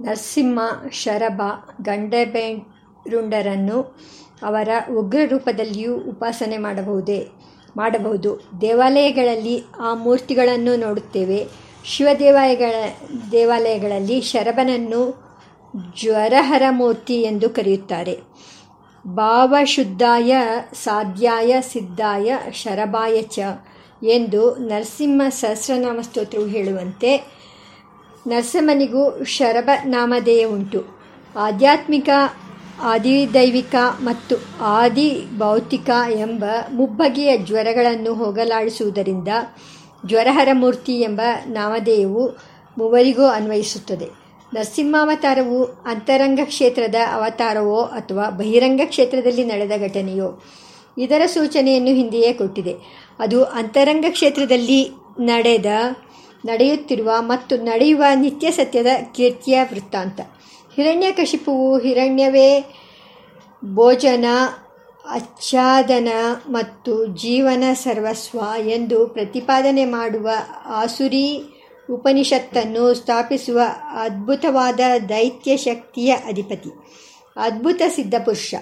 ನರಸಿಂಹ ಶರಭ ಗಂಡಭೇರುಂಡರನ್ನು ಅವರ ಉಗ್ರ ರೂಪದಲ್ಲಿಯೂ ಉಪಾಸನೆ ಮಾಡಬಹುದೇ? ಮಾಡಬಹುದು. ದೇವಾಲಯಗಳಲ್ಲಿ ಆ ಮೂರ್ತಿಗಳನ್ನು ನೋಡುತ್ತೇವೆ. ಶಿವ ದೇವಾಲಯಗಳ ದೇವಾಲಯಗಳಲ್ಲಿ ಶರಭನನ್ನು ಜ್ವರಹರ ಮೂರ್ತಿ ಎಂದು ಕರೆಯುತ್ತಾರೆ. ಭಾವಶುದ್ಧಾಯ ಸಾಧ್ಯಾಯ ಸಿದ್ಧಾಯ ಶರಭಾಯ ಚ ಎಂದು ನರಸಿಂಹ ಸಹಸ್ರನಾಮ ಸ್ತೋತ್ರವು ಹೇಳುವಂತೆ ನರಸಿಂಹನಿಗೂ ಶರಭ ನಾಮಧೇಯ ಉಂಟು ಆಧ್ಯಾತ್ಮಿಕ, ಆದಿದೈವಿಕ ಮತ್ತು ಆದಿ ಭೌತಿಕ ಎಂಬ ಮುಬ್ಬಗೆಯ ಜ್ವರಗಳನ್ನು ಹೋಗಲಾಡಿಸುವುದರಿಂದ ಜ್ವರಹರ ಮೂರ್ತಿ ಎಂಬ ನಾಮಧೇಯವು ಮೂವರಿಗೂ ಅನ್ವಯಿಸುತ್ತದೆ. ನರಸಿಂಹಾವತಾರವು ಅಂತರಂಗ ಕ್ಷೇತ್ರದ ಅವತಾರವೋ ಅಥವಾ ಬಹಿರಂಗ ಕ್ಷೇತ್ರದಲ್ಲಿ ನಡೆದ ಘಟನೆಯೋ? ಇದರ ಸೂಚನೆಯನ್ನು ಹಿಂದೆಯೇ ಕೊಟ್ಟಿದೆ. ಅದು ಅಂತರಂಗ ಕ್ಷೇತ್ರದಲ್ಲಿ ನಡೆದ ನಡೆಯುತ್ತಿರುವ ಮತ್ತು ನಡೆಯುವ ನಿತ್ಯ ಸತ್ಯದ ಕೀರ್ತಿಯ ವೃತ್ತಾಂತ. ಹಿರಣ್ಯಕಶಿಪುವು ಹಿರಣ್ಯವೇ ಭೋಜನ, ಆಚ್ಛಾದನ ಮತ್ತು ಜೀವನ ಸರ್ವಸ್ವ ಎಂದು ಪ್ರತಿಪಾದನೆ ಮಾಡುವ ಆಸುರಿ ಉಪನಿಷತ್ತನ್ನು ಸ್ಥಾಪಿಸುವ ಅದ್ಭುತವಾದ ದೈತ್ಯ ಶಕ್ತಿಯ ಅಧಿಪತಿ. ಅದ್ಭುತ ಸಿದ್ಧಪುರುಷ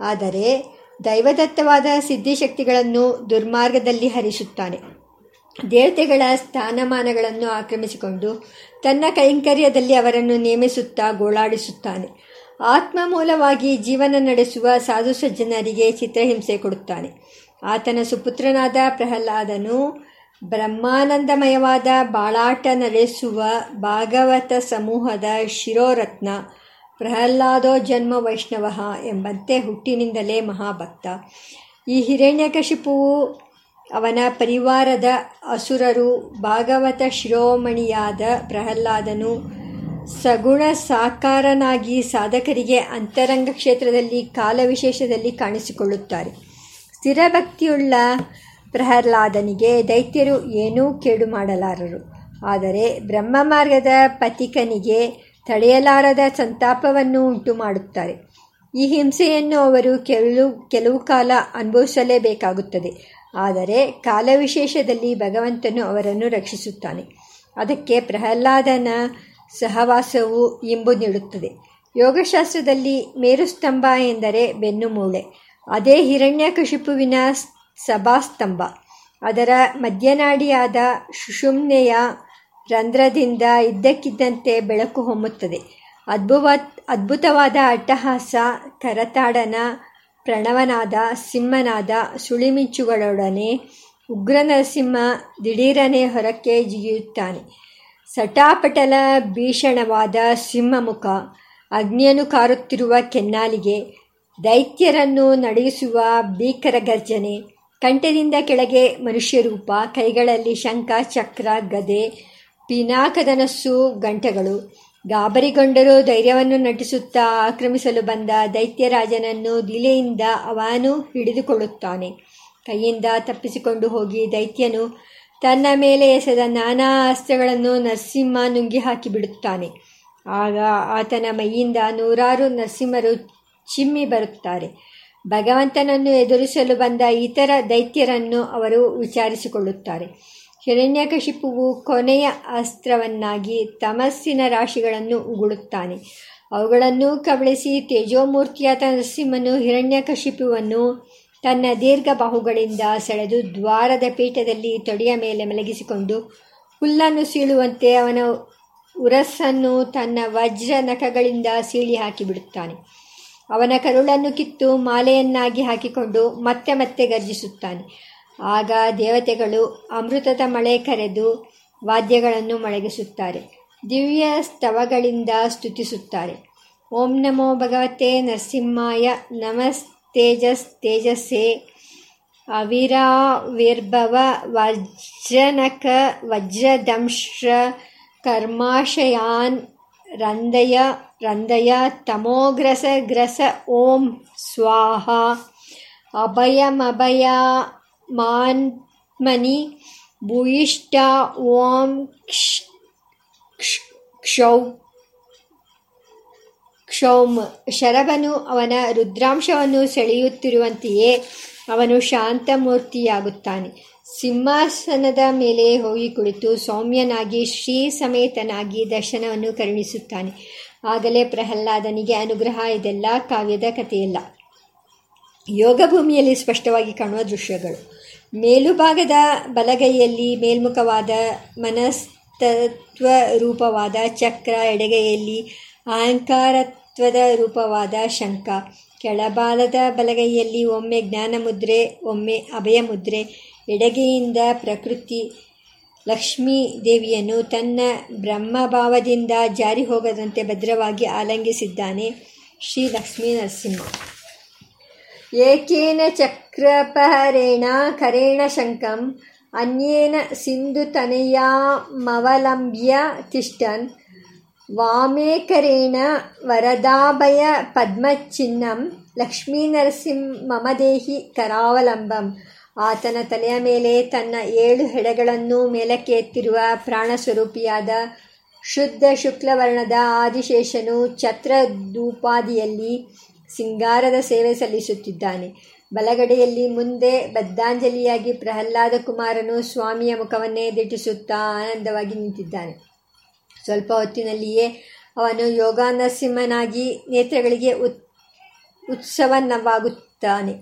ಆದರೆ ದೈವದತ್ತವಾದ ಸಿದ್ಧಿಶಕ್ತಿಗಳನ್ನು ದುರ್ಮಾರ್ಗದಲ್ಲಿ ಹರಿಸುತ್ತಾನೆ. ದೇವತೆಗಳ ಸ್ಥಾನಮಾನಗಳನ್ನು ಆಕ್ರಮಿಸಿಕೊಂಡು ತನ್ನ ಕೈಂಕರ್ಯದಲ್ಲಿ ಅವರನ್ನು ನೇಮಿಸುತ್ತಾ ಗೋಳಾಡಿಸುತ್ತಾನೆ. ಆತ್ಮ ಮೂಲವಾಗಿ ಜೀವನ ನಡೆಸುವ ಸಾಧು ಸಜ್ಜನರಿಗೆ ಚಿತ್ರಹಿಂಸೆ ಕೊಡುತ್ತಾನೆ. ಆತನ ಸುಪುತ್ರನಾದ ಪ್ರಹ್ಲಾದನು ಬ್ರಹ್ಮಾನಂದಮಯವಾದ ಬಾಳಾಟ ನಡೆಸುವ ಭಾಗವತ ಸಮೂಹದ ಶಿರೋರತ್ನ ಪ್ರಹ್ಲಾದೋ ಜನ್ಮ ವೈಷ್ಣವ ಎಂಬಂತೆ ಹುಟ್ಟಿನಿಂದಲೇ ಮಹಾಭಕ್ತ. ಈ ಹಿರಣ್ಯಕಶಿಪುವು ಅವನ ಪರಿವಾರದ ಅಸುರರು ಭಾಗವತ ಶಿರೋಮಣಿಯಾದ ಪ್ರಹ್ಲಾದನು ಸಗುಣ ಸಾಕಾರನಾಗಿ ಸಾಧಕರಿಗೆ ಅಂತರಂಗ ಕ್ಷೇತ್ರದಲ್ಲಿ ಕಾಲವಿಶೇಷದಲ್ಲಿ ಕಾಣಿಸಿಕೊಳ್ಳುತ್ತಾರೆ. ಸ್ಥಿರ ಭಕ್ತಿಯುಳ್ಳ ಪ್ರಹ್ಲಾದನಿಗೆ ದೈತ್ಯರು ಏನೂ ಕೇಡು ಮಾಡಲಾರರು. ಆದರೆ ಬ್ರಹ್ಮ ಮಾರ್ಗದ ಪತಿಕನಿಗೆ ತಡೆಯಲಾರದ ಸಂತಾಪವನ್ನು ಉಂಟು ಮಾಡುತ್ತಾರೆ. ಈ ಹಿಂಸೆಯನ್ನು ಅವರು ಕೆಲವು ಕೆಲವು ಕಾಲ ಅನುಭವಿಸಲೇಬೇಕಾಗುತ್ತದೆ. ಆದರೆ ಕಾಲವಿಶೇಷದಲ್ಲಿ ಭಗವಂತನು ಅವರನ್ನು ರಕ್ಷಿಸುತ್ತಾನೆ. ಅದಕ್ಕೆ ಪ್ರಹ್ಲಾದನ ಸಹವಾಸವು ಇಂಬು ನೀಡುತ್ತದೆ. ಯೋಗಶಾಸ್ತ್ರದಲ್ಲಿ ಮೇರುಸ್ತಂಭ ಎಂದರೆ ಬೆನ್ನು ಮೂಳೆ, ಅದೇ ಹಿರಣ್ಯಕಶಿಪುವಿನ ಸಭಾಸ್ತಂಭ. ಅದರ ಮಧ್ಯನಾಡಿಯಾದ ಸುಷುಮ್ನೆಯ ರಂಧ್ರದಿಂದ ಇದ್ದಕ್ಕಿದ್ದಂತೆ ಬೆಳಕು ಹೊಮ್ಮುತ್ತದೆ. ಅದ್ಭುತ ಅದ್ಭುತವಾದ ಅಟ್ಟಹಾಸ, ಕರತಾಡನ ಪ್ರಣವನಾದ, ಸಿಂಹನಾದ ಸುಳಿಮಿಂಚುಗಳೊಡನೆ ಉಗ್ರ ನರಸಿಂಹ ದಿಢೀರನೆ ಹೊರಕ್ಕೆ ಜಿಗಿಯುತ್ತಾನೆ. ಸಟಾಪಟಲ ಭೀಷಣವಾದ ಸಿಂಹಮುಖ ಅಗ್ನಿಯನ್ನು ಕಾರುತ್ತಿರುವ ಕೆನ್ನಾಲಿಗೆ ದೈತ್ಯರನ್ನು ನಡೆಸುವ ಭೀಕರ ಗರ್ಜನೆ, ಕಂಠದಿಂದ ಕೆಳಗೆ ಮನುಷ್ಯರೂಪ, ಕೈಗಳಲ್ಲಿ ಶಂಖ, ಚಕ್ರ, ಗದೆ ಪಿನಾಕದನಸ್ಸು ಗಂಟೆಗಳು ಗಾಬರಿಗೊಂಡರೂ ಧೈರ್ಯವನ್ನು ನಟಿಸುತ್ತಾ ಆಕ್ರಮಿಸಲು ಬಂದ ದೈತ್ಯರಾಜನನ್ನು ದಿಲೆಯಿಂದ ಅವನು ಹಿಡಿದುಕೊಳ್ಳುತ್ತಾನೆ. ಕೈಯಿಂದ ತಪ್ಪಿಸಿಕೊಂಡು ಹೋಗಿ ದೈತ್ಯನು ತನ್ನ ಮೇಲೆ ಎಸೆದ ನಾನಾ ಅಸ್ತ್ರಗಳನ್ನು ನರಸಿಂಹ ನುಂಗಿ ಹಾಕಿಬಿಡುತ್ತಾನೆ ಆಗ ಆತನ ಮೈಯಿಂದ ನೂರಾರು ನರಸಿಂಹರು ಚಿಮ್ಮಿ ಬರುತ್ತಾರೆ. ಭಗವಂತನನ್ನು ಎದುರಿಸಲು ಬಂದ ಇತರ ದೈತ್ಯರನ್ನು ಅವರು ವಿಚಾರಿಸಿಕೊಳ್ಳುತ್ತಾರೆ. ಹಿರಣ್ಯಕಶಿಪುವು ಕೊನೆಯ ಅಸ್ತ್ರವನ್ನಾಗಿ ತಮಸ್ಸಿನ ರಾಶಿಗಳನ್ನು ಉಗುಳುತ್ತಾನೆ. ಅವುಗಳನ್ನು ಕಬಳಿಸಿ ತೇಜೋಮೂರ್ತಿಯಾದ ನರಸಿಂಹನು ಹಿರಣ್ಯಕಶಿಪುವನ್ನು ತನ್ನ ದೀರ್ಘ ಬಾಹುಗಳಿಂದ ಸೆಳೆದು ದ್ವಾರದ ಪೀಠದಲ್ಲಿ ತೊಡೆಯ ಮೇಲೆ ಮಲಗಿಸಿಕೊಂಡು ಹುಲ್ಲನ್ನು ಸೀಳುವಂತೆ ಅವನ ಉರಸ್ಸನ್ನು ತನ್ನ ವಜ್ರ ನಖಗಳಿಂದ ಸೀಳಿ ಹಾಕಿಬಿಡುತ್ತಾನೆ ಅವನ ಕರುಳನ್ನು ಕಿತ್ತು ಮಾಲೆಯನ್ನಾಗಿ ಹಾಕಿಕೊಂಡು ಮತ್ತೆ ಮತ್ತೆ ಗರ್ಜಿಸುತ್ತಾನೆ. ಆಗ ದೇವತೆಗಳು ಅಮೃತದ ಮಳೆ ಕರೆದು ವಾದ್ಯಗಳನ್ನು ಮೊಳಗಿಸುತ್ತಾರೆ. ದಿವ್ಯ ಸ್ತವಗಳಿಂದ ಸ್ತುತಿಸುತ್ತಾರೆ. ಓಂ ನಮೋ ಭಗವತೆ ನರಸಿಂಹಾಯ, ನಮಸ್ ತೇಜಸ್ ತೇಜಸ್ಸೆ. ಅವಿರಾವಿರ್ಭವ ವಜ್ರನಕ ವಜ್ರದಂಶ್ರ ಕರ್ಮಾಶಯಾನ್ ರಂದಯ ರಂದಯ ತಮೋಗ್ರಸ ಗ್ರಸ ಓಂ ಸ್ವಾಹ. ಅಭಯಮಭಯ ಮಾನ್ಮನಿ ಭೂಯಿಷ್ಠ ಓಂ ಕ್ಷೌ ಕ್ಷೌಮ್ ಶರಭನು ಅವನ ರುದ್ರಾಂಶವನ್ನು ಸೆಳೆಯುತ್ತಿರುವಂತೆಯೇ ಅವನು ಶಾಂತಮೂರ್ತಿಯಾಗುತ್ತಾನೆ. ಸಿಂಹಾಸನದ ಮೇಲೆ ಹೋಗಿ ಕುಳಿತು ಸೌಮ್ಯನಾಗಿ, ಶ್ರೀ ಸಮೇತನಾಗಿ ದರ್ಶನವನ್ನು ಕರುಣಿಸುತ್ತಾನೆ. ಆಗಲೇ ಪ್ರಹ್ಲಾದನಿಗೆ ಅನುಗ್ರಹ, ಇದೆಲ್ಲ ಕಾವ್ಯದ ಕಥೆಯಲ್ಲ. ಯೋಗ ಭೂಮಿಯಲ್ಲಿ ಸ್ಪಷ್ಟವಾಗಿ ಕಾಣುವ ದೃಶ್ಯಗಳು. ಮೇಲುಭಾಗದ ಬಲಗೈಯಲ್ಲಿ ಮೇಲ್ಮುಖವಾದ ಮನಸ್ತತ್ವ ರೂಪವಾದ ಚಕ್ರ, ಎಡಗೈಯಲ್ಲಿ ಅಹಂಕಾರತ್ವದ ರೂಪವಾದ ಶಂಕ ಕೆಳಬಾಲದ ಬಲಗೈಯಲ್ಲಿ ಒಮ್ಮೆ ಜ್ಞಾನ ಮುದ್ರೆ, ಒಮ್ಮೆ ಅಭಯ ಮುದ್ರೆ. ಎಡಗೆಯಿಂದ ಪ್ರಕೃತಿ ಲಕ್ಷ್ಮೀ ದೇವಿಯನ್ನು ತನ್ನ ಬ್ರಹ್ಮಭಾವದಿಂದ ಜಾರಿ ಹೋಗದಂತೆ ಭದ್ರವಾಗಿ ಆಲಂಗಿಸಿದ್ದಾನೆ ಶ್ರೀ ಲಕ್ಷ್ಮೀ ನರಸಿಂಹ. ಏಕೇನ ಚಕ್ರಪಹರೇಣ ಕರೇಣ ಶಂಕಂ ಅನ್ಯೇನ ಸಿಂಧು ಸಿಂಧುತನಯಾಮವಲಂಬ್ಯ ತಿಷ್ಟನ್ ವಾಮೇಕರೇಣ ವರದಾಭಯ ಪದ್ಮಚಿನ್ನಂ ಪದ್ಮಚಿಹ್ನಂ ಲಕ್ಷ್ಮೀನರಸಿಂಹಮದೇಹಿ ಕರಾವಲಂಬಂ ಆತನ ತಲೆಯ ಮೇಲೆ ತನ್ನ ಏಳು ಹೆಡೆಗಳನ್ನು ಮೇಲಕ್ಕೆ ಎತ್ತಿರುವ ಪ್ರಾಣಸ್ವರೂಪಿಯಾದ ಶುದ್ಧ ಶುಕ್ಲವರ್ಣದ ಆದಿಶೇಷನು ಛತ್ರಧೂಪಾದಿಯಲ್ಲಿ ಸಿಂಗಾರದ ಸೇವೆ ಸಲ್ಲಿಸುತ್ತಿದ್ದಾನೆ. ಬಲಗಡೆಯಲ್ಲಿ ಮುಂದೆ ಬದ್ಧಾಂಜಲಿಯಾಗಿ ಪ್ರಹ್ಲಾದ ಕುಮಾರನು ಸ್ವಾಮಿಯ ಮುಖವನ್ನೇ ದಿಟ್ಟಿಸುತ್ತಾ ಆನಂದವಾಗಿ ನಿಂತಿದ್ದಾನೆ. ಸ್ವಲ್ಪ ಹೊತ್ತಿನಲ್ಲಿಯೇ ಅವನು ಯೋಗ ನರಸಿಂಹನಾಗಿ ನೇತ್ರಗಳಿಗೆ ಉತ್, ಉತ್ಸವನವಾಗುತ್ತಾನೆ.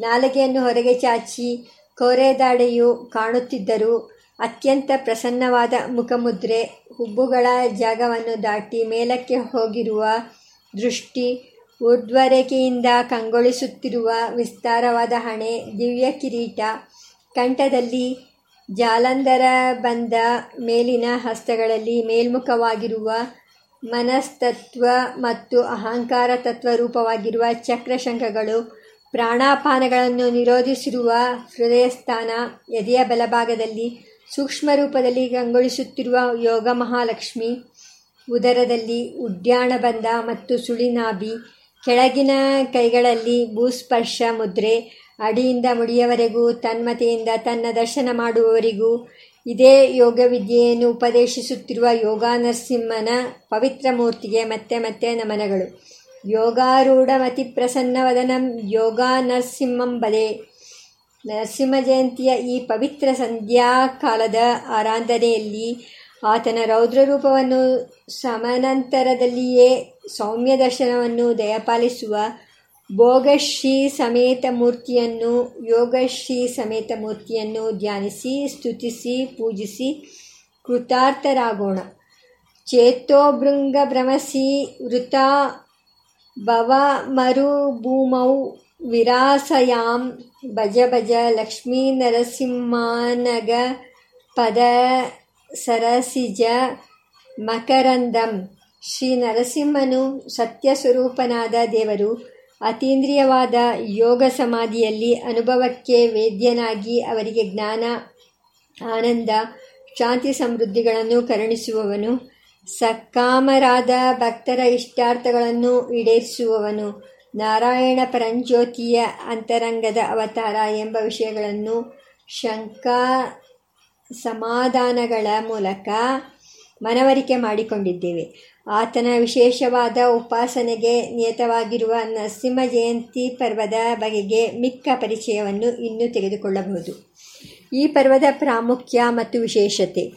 ನಾಲಿಗೆಯನ್ನು ಹೊರಗೆ ಚಾಚಿ ಕೋರೆದಾಡೆಯು ಕಾಣುತ್ತಿದ್ದರೂ ಅತ್ಯಂತ ಪ್ರಸನ್ನವಾದ ಮುಖಮುದ್ರೆ ಹುಬ್ಬುಗಳ ಜಾಗವನ್ನು ದಾಟಿ ಮೇಲಕ್ಕೆ ಹೋಗಿರುವ ದೃಷ್ಟಿ ಊರ್ಧ್ವರೇಖೆಯಿಂದ ಕಂಗೊಳಿಸುತ್ತಿರುವ ವಿಸ್ತಾರವಾದ ಹಣೆ, ದಿವ್ಯ ಕಿರೀಟ, ಕಂಠದಲ್ಲಿ ಜಾಲಂಧರ ಬಂದ ಮೇಲಿನ ಹಸ್ತಗಳಲ್ಲಿ ಮೇಲ್ಮುಖವಾಗಿರುವ ಮನಸ್ತತ್ವ ಮತ್ತು ಅಹಂಕಾರ ತತ್ವ ರೂಪವಾಗಿರುವ ಚಕ್ರಶಂಖಗಳು ಪ್ರಾಣಾಪಾನಗಳನ್ನು ನಿರೋಧಿಸಿರುವ ಹೃದಯಸ್ಥಾನ ಎದೆಯ ಬಲಭಾಗದಲ್ಲಿ ಸೂಕ್ಷ್ಮ ರೂಪದಲ್ಲಿ ಕಂಗೊಳಿಸುತ್ತಿರುವ ಯೋಗ ಮಹಾಲಕ್ಷ್ಮಿ, ಉದರದಲ್ಲಿ ಉಡ್ಯಾಣ ಬಂದ ಮತ್ತು ಸುಳಿನಾಭಿ ಕೆಳಗಿನ ಕೈಗಳಲ್ಲಿ ಭೂಸ್ಪರ್ಶ ಮುದ್ರೆ, ಅಡಿಯಿಂದ ಮುಡಿಯವರೆಗೂ, ತನ್ಮತೆಯಿಂದ ತನ್ನ ದರ್ಶನ ಮಾಡುವವರಿಗೂ ಇದೇ ಯೋಗ ವಿದ್ಯೆಯನ್ನು ಉಪದೇಶಿಸುತ್ತಿರುವ ಯೋಗ ನರಸಿಂಹನ ಪವಿತ್ರ ಮೂರ್ತಿಗೆ ಮತ್ತೆ ಮತ್ತೆ ನಮನಗಳು. ಯೋಗಾರೂಢ ಮತಿ ಪ್ರಸನ್ನವದನಂ ಯೋಗ ನರಸಿಂಹಂ ಬದೆ ನರಸಿಂಹ ಜಯಂತಿಯ ಈ ಪವಿತ್ರ ಸಂಧ್ಯಾಕಾಲದ ಆರಾಧನೆಯಲ್ಲಿ ಆತನ ರೌದ್ರರೂಪವನ್ನು ಸಮನಂತರದಲ್ಲಿಯೇ ಸೌಮ್ಯ ದರ್ಶನವನ್ನು ದಯಪಾಲಿಸುವ ಭೋಗಶ್ರೀ ಸಮೇತ ಮೂರ್ತಿಯನ್ನು, ಯೋಗಶ್ರೀ ಸಮೇತ ಮೂರ್ತಿಯನ್ನು ಧ್ಯಾನಿಸಿ, ಸ್ತುತಿಸಿ, ಪೂಜಿಸಿ ಕೃತಾರ್ಥರಾಗೋಣ. ಚೇತೋಭೃಂಗ ಭ್ರಮಸಿ ವೃತ ಭವ ಮರುಭೂಮೌ ವಿರಾಸಯಾಂ ಭಜ ಭಜ ಲಕ್ಷ್ಮೀ ನರಸಿಂಹಾನಗ ಪದ ಸರಸಿಜ ಮಕರಂದಂ. ಶ್ರೀ ನರಸಿಂಹನು ಸತ್ಯಸ್ವರೂಪನಾದ ದೇವರು ಅತೀಂದ್ರಿಯವಾದ ಯೋಗ ಸಮಾಧಿಯಲ್ಲಿ ಅನುಭವಕ್ಕೆ ವೇದ್ಯನಾಗಿ ಅವರಿಗೆ ಜ್ಞಾನ, ಆನಂದ, ಶಾಂತಿ ಸಮೃದ್ಧಿಗಳನ್ನು ಕರುಣಿಸುವವನು. ಸಕಾಮರಾದ ಭಕ್ತರ ಇಷ್ಟಾರ್ಥಗಳನ್ನು ಈಡೇರಿಸುವವನು. ನಾರಾಯಣ ಪರಂಜ್ಯೋತಿಯ ಅಂತರಂಗದ ಅವತಾರ ಎಂಬ ವಿಷಯಗಳನ್ನು ಶಂಕಾ ಸಮಾಧಾನಗಳ ಮೂಲಕ ಮನವರಿಕೆ ಮಾಡಿಕೊಂಡಿದ್ದೇವೆ. ಆತನ ವಿಶೇಷವಾದ ಉಪಾಸನೆಗೆ ನಿಯತವಾಗಿರುವ ನರಸಿಂಹ ಜಯಂತಿ ಪರ್ವದ ಬಗೆಗೆ ಮಿಕ್ಕ ಪರಿಚಯವನ್ನು ಇನ್ನೂ ತೆಗೆದುಕೊಳ್ಳಬಹುದು ಈ ಪರ್ವದ ಪ್ರಾಮುಖ್ಯ ಮತ್ತು ವಿಶೇಷತೆ,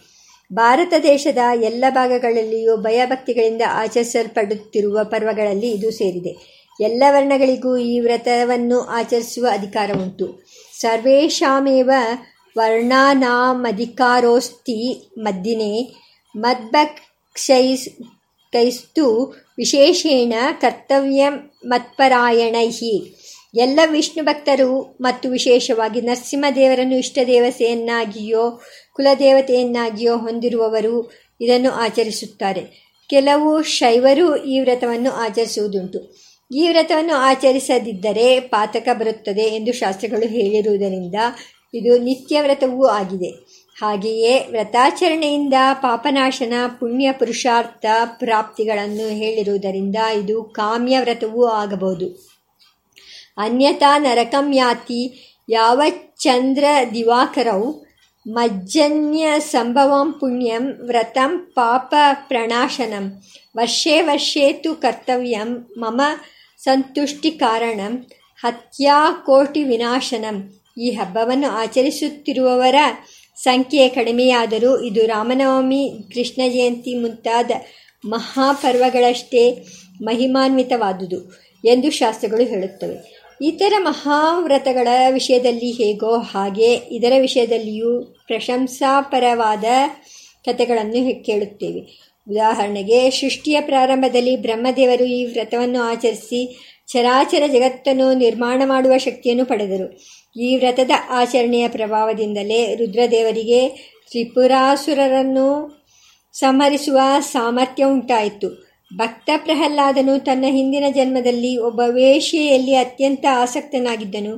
ಭಾರತ ದೇಶದ ಎಲ್ಲ ಭಾಗಗಳಲ್ಲಿಯೂ ಭಯಭಕ್ತಿಗಳಿಂದ ಆಚರಿಸಲ್ಪಡುತ್ತಿರುವ ಪರ್ವಗಳಲ್ಲಿ ಇದು ಸೇರಿದೆ. ಎಲ್ಲ ವರ್ಣಗಳಿಗೂ ಈ ವ್ರತವನ್ನು ಆಚರಿಸುವ ಅಧಿಕಾರ ಉಂಟು ಸರ್ವೇಷಾಮೇವ ವರ್ಣಾನಾಮಧಿಕಾರೋಸ್ತಿ ಮದ್ದಿನೇ ಮದ್ಭಕ್ಷೈಸ್ ಕೈಸ್ತು ವಿಶೇಷೇಣ ಕರ್ತವ್ಯ ಮತ್ಪರಾಯಣೈ ಎಲ್ಲ ವಿಷ್ಣು ಭಕ್ತರು ಮತ್ತು ವಿಶೇಷವಾಗಿ ನರಸಿಂಹದೇವರನ್ನು ಇಷ್ಟದೇವತೆಯನ್ನಾಗಿಯೋ ಕುಲದೇವತೆಯನ್ನಾಗಿಯೋ ಹೊಂದಿರುವವರು ಇದನ್ನು ಆಚರಿಸುತ್ತಾರೆ. ಕೆಲವು ಶೈವರು ಈ ವ್ರತವನ್ನು ಆಚರಿಸುವುದುಂಟು. ಈ ವ್ರತವನ್ನು ಆಚರಿಸದಿದ್ದರೆ ಪಾತಕ ಬರುತ್ತದೆ ಎಂದು ಶಾಸ್ತ್ರಗಳು ಹೇಳಿರುವುದರಿಂದ ಇದು ನಿತ್ಯ ವ್ರತವೂ ಆಗಿದೆ. ಹಾಗೆಯೇ ವ್ರತಾಚರಣೆಯಿಂದ ಪಾಪನಾಶನ, ಪುಣ್ಯ ಪುರುಷಾರ್ಥ ಪ್ರಾಪ್ತಿಗಳನ್ನು ಹೇಳಿರುವುದರಿಂದ ಇದು ಕಾಮ್ಯ ವ್ರತವೂ ಆಗಬಹುದು. ಅನ್ಯಥಾ ನರಕಂ ಯಾತಿ ಯಾವ ಚಂದ್ರ ದಿವಾಕರವು ಮಜ್ಜನ್ಯ ಸಂಭವಂ ಪುಣ್ಯಂ, ವ್ರತಂ ಪಾಪ ಪ್ರಣಾಶನಂ, ವರ್ಷೇ ವರ್ಷೇ ತು ಕರ್ತವ್ಯಂ, ಮಮ ಸಂತುಷ್ಟಿ ಕಾರಣಂ, ಹತ್ಯಾ ಕೋಟಿ ವಿನಾಶನಂ ಈ ಹಬ್ಬವನ್ನು ಆಚರಿಸುತ್ತಿರುವವರ ಸಂಖ್ಯೆ ಕಡಿಮೆಯಾದರೂ ಇದು ರಾಮನವಮಿ, ಕೃಷ್ಣ ಜಯಂತಿ ಮುಂತಾದ ಮಹಾಪರ್ವಗಳಷ್ಟೇ ಮಹಿಮಾನ್ವಿತವಾದುದು ಎಂದು ಶಾಸ್ತ್ರಗಳು ಹೇಳುತ್ತವೆ. ಇತರ ಮಹಾವ್ರತಗಳ ವಿಷಯದಲ್ಲಿ ಹೇಗೋ ಹಾಗೆ ಇದರ ವಿಷಯದಲ್ಲಿಯೂ ಪ್ರಶಂಸಾಪರವಾದ ಕಥೆಗಳನ್ನು ಕೇಳುತ್ತೇವೆ. ಉದಾಹರಣೆಗೆ, ಸೃಷ್ಟಿಯ ಪ್ರಾರಂಭದಲ್ಲಿ ಬ್ರಹ್ಮದೇವರು ಈ ವ್ರತವನ್ನು ಆಚರಿಸಿ ಚರಾಚರ ಜಗತ್ತನ್ನು ನಿರ್ಮಾಣ ಮಾಡುವ ಶಕ್ತಿಯನ್ನು ಪಡೆದರು. ಈ ವ್ರತದ ಆಚರಣೆಯ ಪ್ರಭಾವದಿಂದಲೇ ರುದ್ರದೇವರಿಗೆ ತ್ರಿಪುರಾಸುರರನ್ನು ಸಂಹರಿಸುವ ಸಾಮರ್ಥ್ಯ ಉಂಟಾಯಿತು. ಭಕ್ತ ಪ್ರಹ್ಲಾದನು ತನ್ನ ಹಿಂದಿನ ಜನ್ಮದಲ್ಲಿ ಒಬ್ಬ ವೇಶ್ಯೆಯಲ್ಲಿ ಅತ್ಯಂತ ಆಸಕ್ತನಾಗಿದ್ದನು.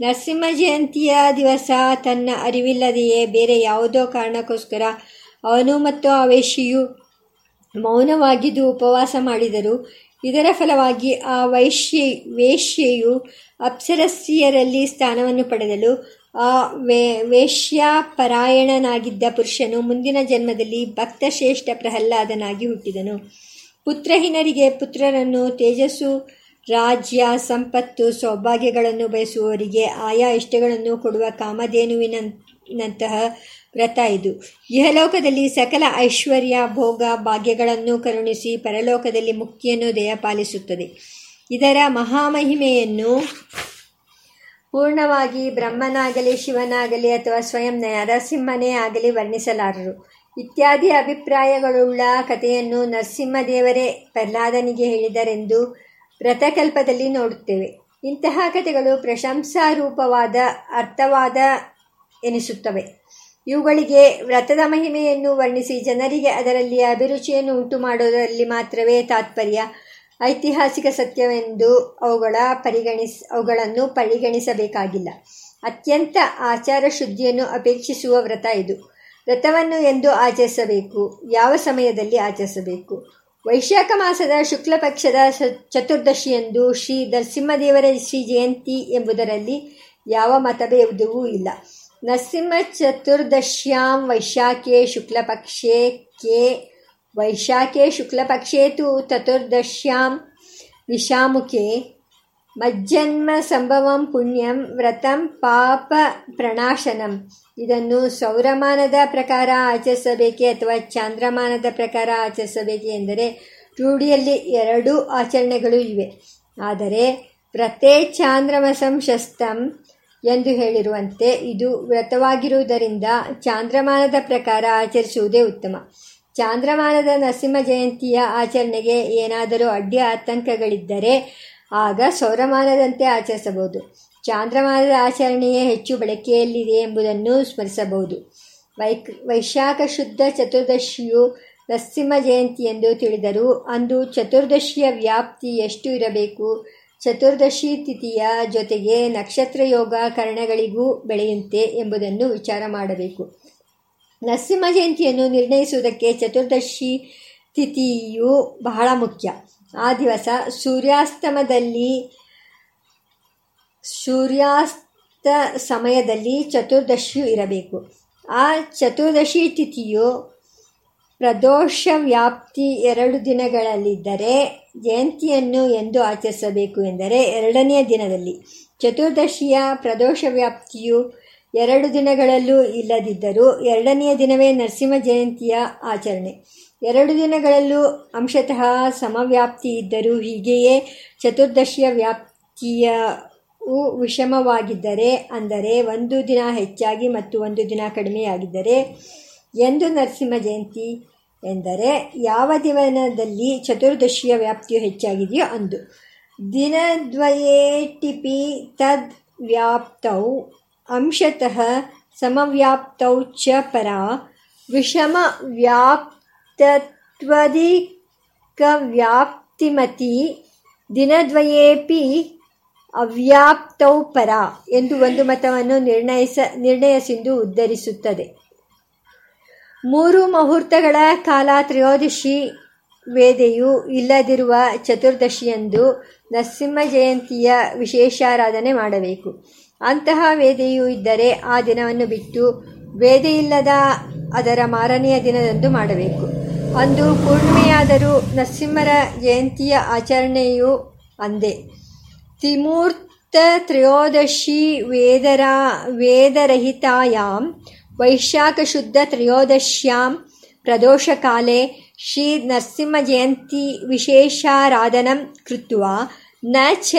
ನರಸಿಂಹ ಜಯಂತಿಯ ದಿವಸ ತನ್ನ ಅರಿವಿಲ್ಲದೆಯೇ ಬೇರೆ ಯಾವುದೋ ಕಾರಣಕ್ಕೋಸ್ಕರ ಅವನು ಮತ್ತು ಆ ವೇಶ್ಯೆಯು ಮೌನವಾಗಿದ್ದು ಉಪವಾಸ ಮಾಡಿದರು. ಇದರ ಫಲವಾಗಿ ಆ ವೈಶ್ಯ, ವೇಶ್ಯೆಯು ಅಪ್ಸರಸ್ಸಿಯರಲ್ಲಿ ಸ್ಥಾನವನ್ನು ಪಡೆದಲು ಆ ವೇ, ವೇಶ್ಯಾಪರಾಯಣನಾಗಿದ್ದ ಪುರುಷನು ಮುಂದಿನ ಜನ್ಮದಲ್ಲಿ ಭಕ್ತಶ್ರೇಷ್ಠ ಪ್ರಹ್ಲಾದನಾಗಿ ಹುಟ್ಟಿದನು. ಪುತ್ರಹೀನರಿಗೆ ಪುತ್ರರನ್ನು ತೇಜಸ್ಸು, ರಾಜ್ಯ, ಸಂಪತ್ತು, ಸೌಭಾಗ್ಯಗಳನ್ನು ಬಯಸುವವರಿಗೆ ಆಯಾ ಇಷ್ಟಗಳನ್ನು ಕೊಡುವ ಕಾಮಧೇನುವಿನಂತಹ ವ್ರತ ಇದು. ಇಹಲೋಕದಲ್ಲಿ ಸಕಲ ಐಶ್ವರ್ಯ, ಭೋಗ, ಭಾಗ್ಯಗಳನ್ನು ಕರುಣಿಸಿ ಪರಲೋಕದಲ್ಲಿ ಮುಕ್ತಿಯನ್ನು ದಯಪಾಲಿಸುತ್ತದೆ ಇದರ ಮಹಾಮಹಿಮೆಯನ್ನು ಪೂರ್ಣವಾಗಿ ಬ್ರಹ್ಮನಾಗಲಿ, ಶಿವನಾಗಲಿ ಅಥವಾ ಸ್ವಯಂ ನರಸಿಂಹನೇ ಆಗಲಿ ವರ್ಣಿಸಲಾರರು. ಇತ್ಯಾದಿ ಅಭಿಪ್ರಾಯಗಳುಳ್ಳ ಕಥೆಯನ್ನು ನರಸಿಂಹದೇವರೇ ಪ್ರಹ್ಲಾದನಿಗೆ ಹೇಳಿದರೆಂದು ವ್ರತಕಲ್ಪದಲ್ಲಿ ನೋಡುತ್ತೇವೆ. ಇಂತಹ ಕಥೆಗಳು ಪ್ರಶಂಸಾರೂಪವಾದ, ಅರ್ಥವಾದ ಎನಿಸುತ್ತವೆ. ಇವುಗಳಿಗೆ ವ್ರತದ ಮಹಿಮೆಯನ್ನು ವರ್ಣಿಸಿ ಜನರಿಗೆ ಅದರಲ್ಲಿ ಅಭಿರುಚಿಯನ್ನು ಉಂಟು ಮಾಡೋದರಲ್ಲಿ ಮಾತ್ರವೇ ತಾತ್ಪರ್ಯ, ಐತಿಹಾಸಿಕ ಸತ್ಯವೆಂದು ಅವುಗಳ ಪರಿಗಣಿಸ್, ಅವುಗಳನ್ನು ಪರಿಗಣಿಸಬೇಕಾಗಿಲ್ಲ. ಅತ್ಯಂತ ಆಚಾರ ಶುದ್ಧಿಯನ್ನು ಅಪೇಕ್ಷಿಸುವ ವ್ರತ ಇದು. ವ್ರತವನ್ನು ಎಂದು ಆಚರಿಸಬೇಕು, ಯಾವ ಸಮಯದಲ್ಲಿ ಆಚರಿಸಬೇಕು? ವೈಶಾಖ ಮಾಸದ ಶುಕ್ಲ ಪಕ್ಷದ ಚತುರ್ದಶಿಯಂದು ಶ್ರೀ ನರಸಿಂಹದೇವರ ಶ್ರೀ ಜಯಂತಿ ಎಂಬುದರಲ್ಲಿ ಯಾವ ಮತಭೇದವೂ ಇಲ್ಲ. ನರಸಿಂಹ ಚತುರ್ದಶ್ಯಾಂ ವೈಶಾಖೆ ಶುಕ್ಲಪಕ್ಷೆ ಕೆ ವೈಶಾಖೆ ಶುಕ್ಲಪಕ್ಷೆ ತು ಚತುರ್ದಶ್ಯಾಂ ವಿಷಾಮುಖೆ ಮಜ್ಜನ್ಮ ಸಂಭವಂ ಪುಣ್ಯಂ ವ್ರತಂ ಪಾಪ ಪ್ರಣಾಶನಂ ಇದನ್ನು ಸೌರಮಾನದ ಪ್ರಕಾರ ಆಚರಿಸಬೇಕೆ ಅಥವಾ ಚಾಂದ್ರಮಾನದ ಪ್ರಕಾರ ಆಚರಿಸಬೇಕೆ ಎಂದರೆ ರೂಢಿಯಲ್ಲಿ ಎರಡೂ ಆಚರಣೆಗಳು ಇವೆ. ಆದರೆ ವ್ರತೇ ಚಾಂದ್ರಮಸಂ ಶಸ್ತಂ ಎಂದು ಹೇಳಿರುವಂತೆ ಇದು ವ್ರತವಾಗಿರುವುದರಿಂದ ಚಾಂದ್ರಮಾನದ ಪ್ರಕಾರ ಆಚರಿಸುವುದೇ ಉತ್ತಮ. ಚಾಂದ್ರಮಾನದ ನರಸಿಂಹ ಜಯಂತಿಯ ಆಚರಣೆಗೆ ಏನಾದರೂ ಅಡ್ಡಿ ಆತಂಕಗಳಿದ್ದರೆ ಆಗ ಸೌರಮಾನದಂತೆ ಆಚರಿಸಬಹುದು. ಚಾಂದ್ರಮಾನದ ಆಚರಣೆಯೇ ಹೆಚ್ಚು ಬಳಕೆಯಲ್ಲಿದೆ ಎಂಬುದನ್ನು ಸ್ಮರಿಸಬಹುದು. ವೈಕ್, ವೈಶಾಖ ಶುದ್ಧ ಚತುರ್ದಶಿಯು ನರಸಿಂಹ ಜಯಂತಿ ಎಂದು ತಿಳಿದರೂ ಅಂದು ಚತುರ್ದಶಿಯ ವ್ಯಾಪ್ತಿ ಎಷ್ಟು ಇರಬೇಕು? ಚತುರ್ದಶಿ ತಿಥಿಯ ಜೊತೆಗೆ ನಕ್ಷತ್ರ ಯೋಗ ಕರ್ಣಗಳಿಗೂ ಬೆಳೆಯುತ್ತೆ ಎಂಬುದನ್ನು ವಿಚಾರ ಮಾಡಬೇಕು. ನರಸಿಂಹ ಜಯಂತಿಯನ್ನು ನಿರ್ಣಯಿಸುವುದಕ್ಕೆ ಚತುರ್ದಶಿ ತಿಥಿಯು ಬಹಳ ಮುಖ್ಯ. ಆ ದಿವಸ ಸೂರ್ಯಾಸ್ತಮದಲ್ಲಿ, ಸೂರ್ಯಾಸ್ತ ಸಮಯದಲ್ಲಿ ಚತುರ್ದಶಿಯು ಇರಬೇಕು. ಆ ಚತುರ್ದಶಿ ತಿಥಿಯು ಪ್ರದೋಷ ವ್ಯಾಪ್ತಿ ಎರಡು ದಿನಗಳಲ್ಲಿದ್ದರೆ ಜಯಂತಿಯನ್ನು ಎಂದು ಆಚರಿಸಬೇಕು ಎಂದರೆ ಎರಡನೆಯ ದಿನದಲ್ಲಿ. ಚತುರ್ದಶಿಯ ಪ್ರದೋಷ ವ್ಯಾಪ್ತಿಯು ಎರಡು ದಿನಗಳಲ್ಲೂ ಇಲ್ಲದಿದ್ದರೂ ಎರಡನೆಯ ದಿನವೇ ನರಸಿಂಹ ಜಯಂತಿಯ ಆಚರಣೆ. ಎರಡು ದಿನಗಳಲ್ಲೂ ಅಂಶತಃ ಸಮವ್ಯಾಪ್ತಿ ಇದ್ದರೂ ಹೀಗೆಯೇ ಚತುರ್ದಶಿಯ ವ್ಯಾಪ್ತಿಯ ವಿಷಮವಾಗಿದ್ದರೆ, ಅಂದರೆ ಒಂದು ದಿನ ಹೆಚ್ಚಾಗಿ ಮತ್ತು ಒಂದು ದಿನ ಕಡಿಮೆಯಾಗಿದ್ದರೆ ಎಂದು ನರಸಿಂಹ ಜಯಂತಿ ಎಂದರೆ, ಯಾವ ದಿವನದಲ್ಲಿ ಚತುರ್ದಶಿಯ ವ್ಯಾಪ್ತಿಯು ಹೆಚ್ಚಾಗಿದೆಯೋ ಅಂದು. ದಿನದ್ವಯೇ ಟಿಪಿ ತದ್ ವ್ಯಾಪ್ತೌ, ಅಂಶತಃ ಸಮವ್ಯಾಪ್ತೌ ಚ ಪರ. ವಿಷಮ ವ್ಯಾಪ್ತತ್ವಧಿಕವ್ಯಾಪ್ತಿಮತಿ ದಿನದ್ವಯೇಪಿ ಅವ್ಯಾಪ್ತೌ ಪರ ಎಂದು ಒಂದು ಮತವನ್ನು ನಿರ್ಣಯಿಸ ನಿರ್ಣಯಿಸಿಂದು ಉದ್ಧರಿಸುತ್ತದೆ. ಮೂರು ಮುಹೂರ್ತಗಳ ಕಾಲ ತ್ರಯೋದಶಿ ವೇದೆಯು ಇಲ್ಲದಿರುವ ಚತುರ್ದಶಿಯಂದು ನರಸಿಂಹ ಜಯಂತಿಯ ವಿಶೇಷಾರಾಧನೆ ಮಾಡಬೇಕು. ಅಂತಹ ವೇದೆಯು ಇದ್ದರೆ ಆ ದಿನವನ್ನು ಬಿಟ್ಟು ವೇದೆಯಿಲ್ಲದ ಅದರ ಮಾರನೆಯ ದಿನದಂದು ಮಾಡಬೇಕು. ಅಂದು ಪೂರ್ಣಿಮೆಯಾದರೂ ನರಸಿಂಹರ ಜಯಂತಿಯ ಆಚರಣೆಯು ಅಂದೇ. ತ್ರಿಮೂರ್ತ ತ್ರಯೋದಶಿ ವೇದರ ವೇದರಹಿತಾಯಾಮ್ वेदरहितायां वैशाखशुद्धत्रयोदश्यां प्रदोषकाले श्रीनरसिंहजयन्तीविशेषाराधनं कृत्वा न च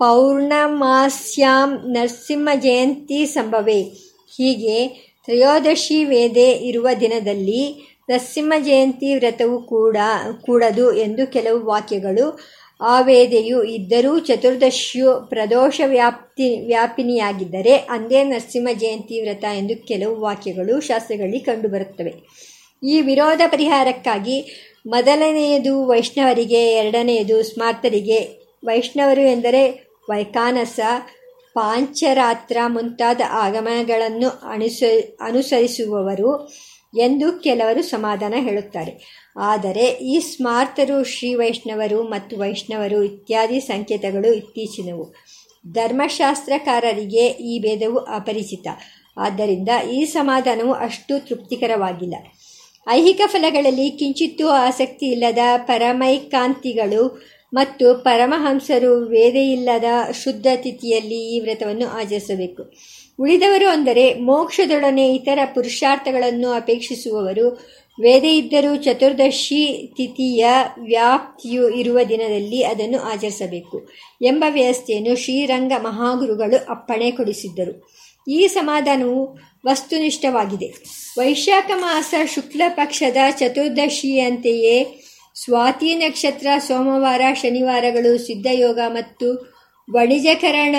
ಪೌರ್ಣಮಾಸ್ಯಾಂ ನರಸಿಂಹಜಯಂತಿ ಸಂಭವೆ ಹೀಗೆ ತ್ರಯೋದಶಿ ವೇದೆ ಇರುವ ದಿನದಲ್ಲಿ ನರಸಿಂಹ ಜಯಂತಿ ವ್ರತವು ಕೂಡ ಕೂಡದು ಎಂದು ಕೆಲವು ವಾಕ್ಯಗಳು ಆ ವೇದೆಯು ಇದ್ದರೂ ಚತುರ್ದಶಿಯು ಪ್ರದೋಷ ವ್ಯಾಪ್ತಿ ವ್ಯಾಪಿನಿಯಾಗಿದ್ದರೆ ಅಂದೇ ನರಸಿಂಹ ಜಯಂತಿ ವ್ರತ ಎಂದು ಕೆಲವು ವಾಕ್ಯಗಳು ಶಾಸ್ತ್ರಗಳಲ್ಲಿ ಕಂಡುಬರುತ್ತವೆ. ಈ ವಿರೋಧ ಪರಿಹಾರಕ್ಕಾಗಿ ಮೊದಲನೆಯದು ವೈಷ್ಣವರಿಗೆ, ಎರಡನೆಯದು ಸ್ಮಾರ್ತರಿಗೆ. ವೈಷ್ಣವರು ಎಂದರೆ ವೈಕಾನಸ, ಪಾಂಚರಾತ್ರ ಮುಂತಾದ ಆಗಮನಗಳನ್ನು ಅನುಸ ಅನುಸರಿಸುವವರು ಎಂದು ಕೆಲವರು ಸಮಾಧಾನ ಹೇಳುತ್ತಾರೆ. ಆದರೆ ಈ ಸ್ಮಾರ್ತರು, ಶ್ರೀ ವೈಷ್ಣವರು ಮತ್ತು ವೈಷ್ಣವರು ಇತ್ಯಾದಿ ಸಂಕೇತಗಳು ಇತ್ತೀಚಿನವು. ಧರ್ಮಶಾಸ್ತ್ರಕಾರರಿಗೆ ಈ ಭೇದವು ಅಪರಿಚಿತ. ಆದ್ದರಿಂದ ಈ ಸಮಾಧಾನವು ಅಷ್ಟು ತೃಪ್ತಿಕರವಾಗಿಲ್ಲ. ಐಹಿಕ ಫಲಗಳಲ್ಲಿ ಕಿಂಚಿತ್ತೂ ಆಸಕ್ತಿ ಇಲ್ಲದ ಪರಮೈಕಾಂತಿಗಳು ಮತ್ತು ಪರಮಹಂಸರು ವೇದೆಯಿಲ್ಲದ ಶುದ್ಧ ತಿಥಿಯಲ್ಲಿ ಈ ವ್ರತವನ್ನು ಆಚರಿಸಬೇಕು. ಉಳಿದವರು ಅಂದರೆ ಮೋಕ್ಷದೊಡನೆ ಇತರ ಪುರುಷಾರ್ಥಗಳನ್ನು ಅಪೇಕ್ಷಿಸುವವರು ವೇದ ಇದ್ದರೂ ಚತುರ್ದಶಿ ತಿಥಿಯ ವ್ಯಾಪ್ತಿಯು ಇರುವ ದಿನದಲ್ಲಿ ಅದನ್ನು ಆಚರಿಸಬೇಕು ಎಂಬ ವ್ಯವಸ್ಥೆಯನ್ನು ಶ್ರೀರಂಗ ಮಹಾಗುರುಗಳು ಅಪ್ಪಣೆ ಕೊಡಿಸಿದ್ದರು. ಈ ಸಮಾಧಾನವು ವಸ್ತುನಿಷ್ಠವಾಗಿದೆ. ವೈಶಾಖ ಮಾಸ ಶುಕ್ಲ ಪಕ್ಷದ ಚತುರ್ದಶಿಯಂತೆಯೇ ಸ್ವಾತಿ ನಕ್ಷತ್ರ, ಸೋಮವಾರ, ಶನಿವಾರಗಳು, ಸಿದ್ಧಯೋಗ ಮತ್ತು ವಣಿಜಕರಣ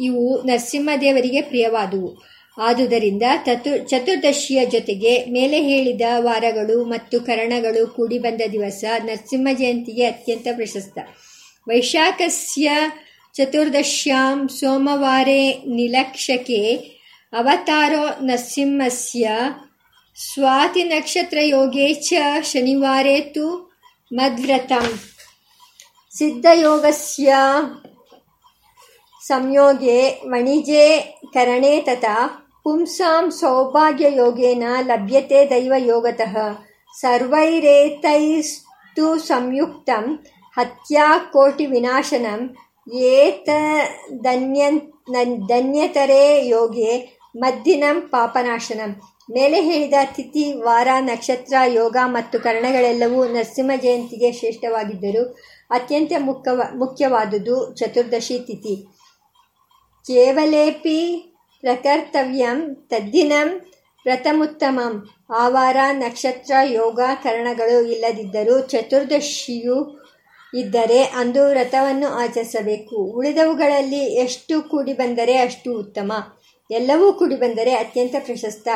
ಇವು ನರಸಿಂಹದೇವರಿಗೆ ಪ್ರಿಯವಾದುವು. ಆದುದರಿಂದ ತತು, ಚತುರ್ದಶಿಯ ಜೊತೆಗೆ ಮೇಲೆ ಹೇಳಿದ ವಾರಗಳು ಮತ್ತು ಕರಣಗಳು ಕೂಡಿಬಂದ ದಿವಸ ನರಸಿಂಹ ಜಯಂತಿಗೆ ಅತ್ಯಂತ ಪ್ರಶಸ್ತ. ವೈಶಾಖಸ್ಯ ಚತುರ್ದಶ್ಯಾಂ ಸೋಮವಾರೆ ನಿಲಕ್ಷಕೆ ಅವತಾರೋ ನರಸಿಂಹಸ್ಯ ಸ್ವಾತಿ ಸ್ವಾತಿನಕ್ಷತ್ರಯೋಗೇ ಚ ಶನಿವಾರೇ ತು ಮದ್ವ್ರತಂ. ಸಿದ್ಧಯೋಗಸ್ಯ ಸಂಯೋಗೆ ವಣಿಜೆ ಕರಣೆ ತಥಾ ಪುಂಸಾಂ ಸೌಭಾಗ್ಯಯೋಗೇನ ಲಭ್ಯತೆ ದೈವಯೋಗತಃ ಸರ್ವೈರೇತೈಸ್ತು ವಿನಾಶನಂ ಏತ ದನ್ಯ ಧನ್ಯತರೇ ಯೋಗೆ ಮದ್ದಿನಂ ಪಾಪನಾಶನಂ ಮೇಲೆ ಹೇಳಿದ ತಿಥಿ, ವಾರ, ನಕ್ಷತ್ರ, ಯೋಗ ಮತ್ತು ಕರಣಗಳೆಲ್ಲವೂ ನರಸಿಂಹ ಜಯಂತಿಗೆ ಶ್ರೇಷ್ಠವಾಗಿದ್ದರು ಅತ್ಯಂತ ಮುಖ್ಯವ ಮುಖ್ಯವಾದುದು ಚತುರ್ದಶಿ ತಿಥಿ. ಕೇವಲೇಪಿ ಪ್ರಕರ್ತವ್ಯಂ ತದ್ದಿನಂ ವ್ರತಮುತ್ತಮಂ ಆವಾರ ನಕ್ಷತ್ರ ಯೋಗ ಕರಣಗಳು ಇಲ್ಲದಿದ್ದರೂ ಚತುರ್ದಶಿಯು ಇದ್ದರೆ ಅಂದು ವ್ರತವನ್ನು ಆಚರಿಸಬೇಕು ಉಳಿದವುಗಳಲ್ಲಿ ಎಷ್ಟು ಕೂಡಿ ಬಂದರೆ ಅಷ್ಟು ಉತ್ತಮ ಎಲ್ಲವೂ ಕೂಡಿ ಬಂದರೆ ಅತ್ಯಂತ ಪ್ರಶಸ್ತ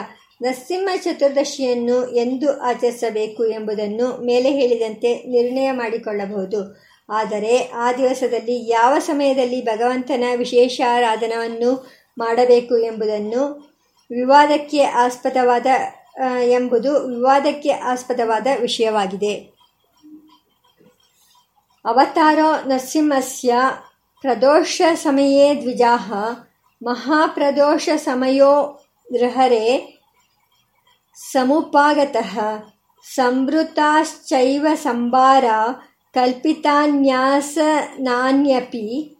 ನರಸಿಂಹ ಚತುರ್ದಶಿಯನ್ನು ಎಂದು ಆಚರಿಸಬೇಕು ಎಂಬುದನ್ನು ಮೇಲೆ ಹೇಳಿದಂತೆ ನಿರ್ಣಯ ಮಾಡಿಕೊಳ್ಳಬಹುದು ಆದರೆ ಆ ದಿವಸದಲ್ಲಿ ಯಾವ ಸಮಯದಲ್ಲಿ ಭಗವಂತನ ವಿಶೇಷ ಆರಾಧನವನ್ನು ಮಾಡಬೇಕು ಎಂಬುದನ್ನು ವಿವಾದಕ್ಕೆ ಆಸ್ಪದವಾದ ಎಂಬುದು ವಿವಾದಕ್ಕೆ ಆಸ್ಪದವಾದ ವಿಷಯವಾಗಿದೆ. ಅವತಾರೋ ನರಸಿಂಹಸ್ಯ ಪ್ರದೋಷ ಸಮಯೇ ದ್ವಿಜಾಹ ಮಹಾಪ್ರದೋಷ ಸಮಯೋ ಗೃಹರೆ ಸಮುಪಾಗತಃ ಸಂವೃತಾಶ್ಚೈವ ಸಂಭಾರ ಕಲ್ಪಿತಾನ್ಯಾಸನಾನ್ಯಪಿ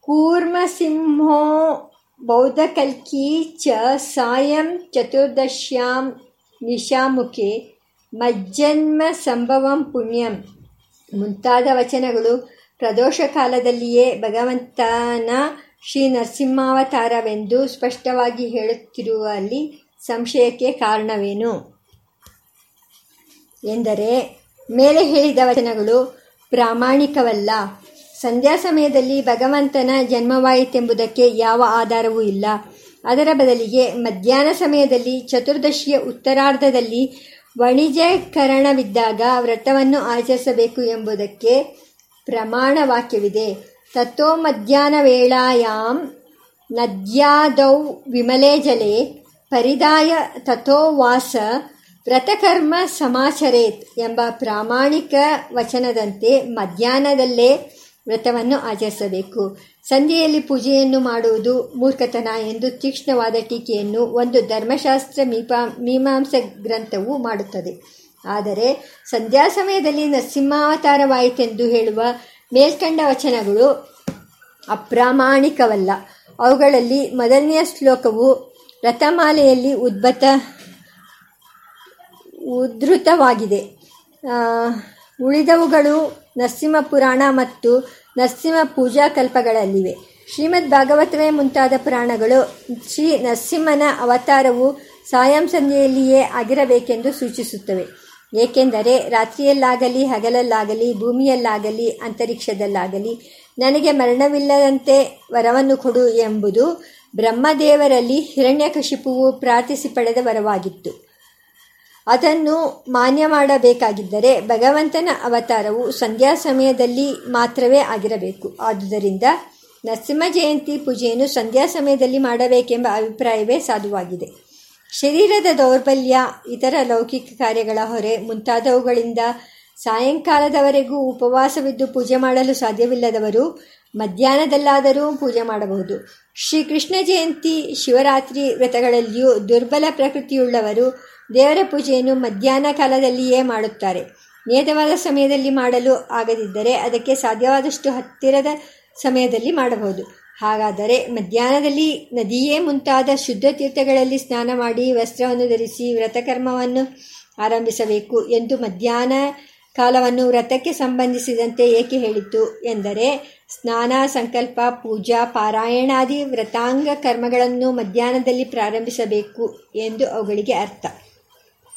ಕೂರ್ಮಸಿಂಹೋ ಬೌದ್ಧಕಲ್ಕಿ ಚ ಸಾಯಂ ಚತುರ್ದಶ್ಯಾಂ ನಿಶಾಮುಖಿ ಮಜ್ಜನ್ಮ ಸಂಭವಂ ಪುಣ್ಯಂ ಮುಂತಾದ ವಚನಗಳು ಪ್ರದೋಷ ಕಾಲದಲ್ಲಿಯೇ ಭಗವಂತನ ಶ್ರೀ ನರಸಿಂಹಾವತಾರವೆಂದು ಸ್ಪಷ್ಟವಾಗಿ ಹೇಳುತ್ತಿರುವಲ್ಲಿ ಸಂಶಯಕ್ಕೆ ಕಾರಣವೇನು? ಎಂದರೆ, ಮೇಲೆ ಹೇಳಿದ ವಚನಗಳು ಪ್ರಾಮಾಣಿಕವಲ್ಲ. ಸಂಧ್ಯಾ ಸಮಯದಲ್ಲಿ ಭಗವಂತನ ಜನ್ಮವಾಯಿತೆಂಬುದಕ್ಕೆ ಯಾವ ಆಧಾರವೂ ಇಲ್ಲ. ಅದರ ಬದಲಿಗೆ ಮಧ್ಯಾಹ್ನ ಸಮಯದಲ್ಲಿ ಚತುರ್ದಶಿಯ ಉತ್ತರಾರ್ಧದಲ್ಲಿ ವಣಿಜಕರಣವಿದ್ದಾಗ ವ್ರತವನ್ನು ಆಚರಿಸಬೇಕು ಎಂಬುದಕ್ಕೆ ಪ್ರಮಾಣ ವಾಕ್ಯವಿದೆ ತಥೋ ಮಧ್ಯಾಹ್ನ ವೇಳಾಯಾಂ ನದ್ಯಾದೌ ವಿಮಲೆ ಜಲೆ ಪರಿದಾಯ ತಥೋ ವಾಸ ವ್ರತಕರ್ಮ ಸಮಾಚರೇತ್ ಎಂಬ ಪ್ರಾಮಾಣಿಕ ವಚನದಂತೆ ಮಧ್ಯಾಹ್ನದಲ್ಲೇ ವ್ರತವನ್ನು ಆಚರಿಸಬೇಕು. ಸಂಧೆಯಲ್ಲಿ ಪೂಜೆಯನ್ನು ಮಾಡುವುದು ಮೂರ್ಖತನ ಎಂದು ತೀಕ್ಷ್ಣವಾದ ಟೀಕೆಯನ್ನು ಒಂದು ಧರ್ಮಶಾಸ್ತ್ರ ಮೀಪಾ, ಮೀಮಾಂಸ ಗ್ರಂಥವು ಮಾಡುತ್ತದೆ. ಆದರೆ, ಸಂಧ್ಯಾ ಸಮಯದಲ್ಲಿ ನರಸಿಂಹಾವತಾರವಾಯಿತೆಂದು ಹೇಳುವ ಮೇಲ್ಕಂಡ ವಚನಗಳು ಅಪ್ರಾಮಾಣಿಕವಲ್ಲ. ಅವುಗಳಲ್ಲಿ ಮೊದಲನೆಯ ಶ್ಲೋಕವು ರಥಮಾಲೆಯಲ್ಲಿ ಉದ್ಭತ, ಉದ್ಧತವಾಗಿದೆ. ಉಳಿದವುಗಳು ನರಸಿಂಹ ಪುರಾಣ ಮತ್ತು ನರಸಿಂಹ ಪೂಜಾ ಕಲ್ಪಗಳಲ್ಲಿವೆ ಶ್ರೀಮದ್ ಭಾಗವತವೇ ಮುಂತಾದ ಪುರಾಣಗಳು ಶ್ರೀ ನರಸಿಂಹನ ಅವತಾರವು ಸಾಯಂ ಸಂಧ್ಯೆಯಲ್ಲಿಯೇ ಆಗಿರಬೇಕೆಂದು ಸೂಚಿಸುತ್ತವೆ. ಏಕೆಂದರೆ ರಾತ್ರಿಯಲ್ಲಾಗಲಿ, ಹಗಲಲ್ಲಾಗಲಿ, ಭೂಮಿಯಲ್ಲಾಗಲಿ, ಅಂತರಿಕ್ಷದಲ್ಲಾಗಲಿ ನನಗೆ ಮರಣವಿಲ್ಲದಂತೆ ವರವನ್ನು ಕೊಡು ಎಂಬುದು ಬ್ರಹ್ಮದೇವರಲ್ಲಿ ಹಿರಣ್ಯಕಶಿಪುವು ಪ್ರಾರ್ಥಿಸಿ ಪಡೆದ ವರವಾಗಿತ್ತು. ಅದನ್ನು ಮಾನ್ಯ ಮಾಡಬೇಕಾಗಿದ್ದರೆ ಭಗವಂತನ ಅವತಾರವು ಸಂಧ್ಯಾ ಸಮಯದಲ್ಲಿ ಮಾತ್ರವೇ ಆಗಿರಬೇಕು. ಆದುದರಿಂದ ನರಸಿಂಹ ಜಯಂತಿ ಪೂಜೆಯನ್ನು ಸಂಧ್ಯಾ ಸಮಯದಲ್ಲಿ ಮಾಡಬೇಕೆಂಬ ಅಭಿಪ್ರಾಯವೇ ಸಾಧುವಾಗಿದೆ. ಶರೀರದ ದೌರ್ಬಲ್ಯ, ಇತರ ಲೌಕಿಕ ಕಾರ್ಯಗಳ ಹೊರೆ ಮುಂತಾದವುಗಳಿಂದ ಸಾಯಂಕಾಲದವರೆಗೂ ಉಪವಾಸವಿದ್ದು ಪೂಜೆ ಮಾಡಲು ಸಾಧ್ಯವಿಲ್ಲದವರು ಮಧ್ಯಾಹ್ನದಲ್ಲಾದರೂ ಪೂಜೆ ಮಾಡಬಹುದು. ಶ್ರೀಕೃಷ್ಣ ಜಯಂತಿ ಶಿವರಾತ್ರಿ ವ್ರತಗಳಲ್ಲಿಯೂ ದುರ್ಬಲ ಪ್ರಕೃತಿಯುಳ್ಳವರು ದೇವರ ಪೂಜೆಯನ್ನು ಮಧ್ಯಾಹ್ನ ಕಾಲದಲ್ಲಿಯೇ ಮಾಡುತ್ತಾರೆ. ನೇತವಾದ ಸಮಯದಲ್ಲಿ ಮಾಡಲು ಆಗದಿದ್ದರೆ ಅದಕ್ಕೆ ಸಾಧ್ಯವಾದಷ್ಟು ಹತ್ತಿರದ ಸಮಯದಲ್ಲಿ ಮಾಡಬಹುದು. ಹಾಗಾದರೆ ಮಧ್ಯಾಹ್ನದಲ್ಲಿ ನದಿಯೇ ಮುಂತಾದ ಶುದ್ಧ ತೀರ್ಥಗಳಲ್ಲಿ ಸ್ನಾನ ಮಾಡಿ ವಸ್ತ್ರವನ್ನು ಧರಿಸಿ ವ್ರತಕರ್ಮವನ್ನು ಆರಂಭಿಸಬೇಕು ಎಂದು ಮಧ್ಯಾಹ್ನ ಕಾಲವನ್ನು ವ್ರತಕ್ಕೆ ಸಂಬಂಧಿಸಿದಂತೆ ಏಕೆ ಹೇಳಿತು ಎಂದರೆ ಸ್ನಾನ, ಸಂಕಲ್ಪ, ಪೂಜಾ, ಪಾರಾಯಣಾದಿ ವ್ರತಾಂಗ ಕರ್ಮಗಳನ್ನು ಮಧ್ಯಾಹ್ನದಲ್ಲಿ ಪ್ರಾರಂಭಿಸಬೇಕು ಎಂದು ಅವುಗಳಿಗೆ ಅರ್ಥ.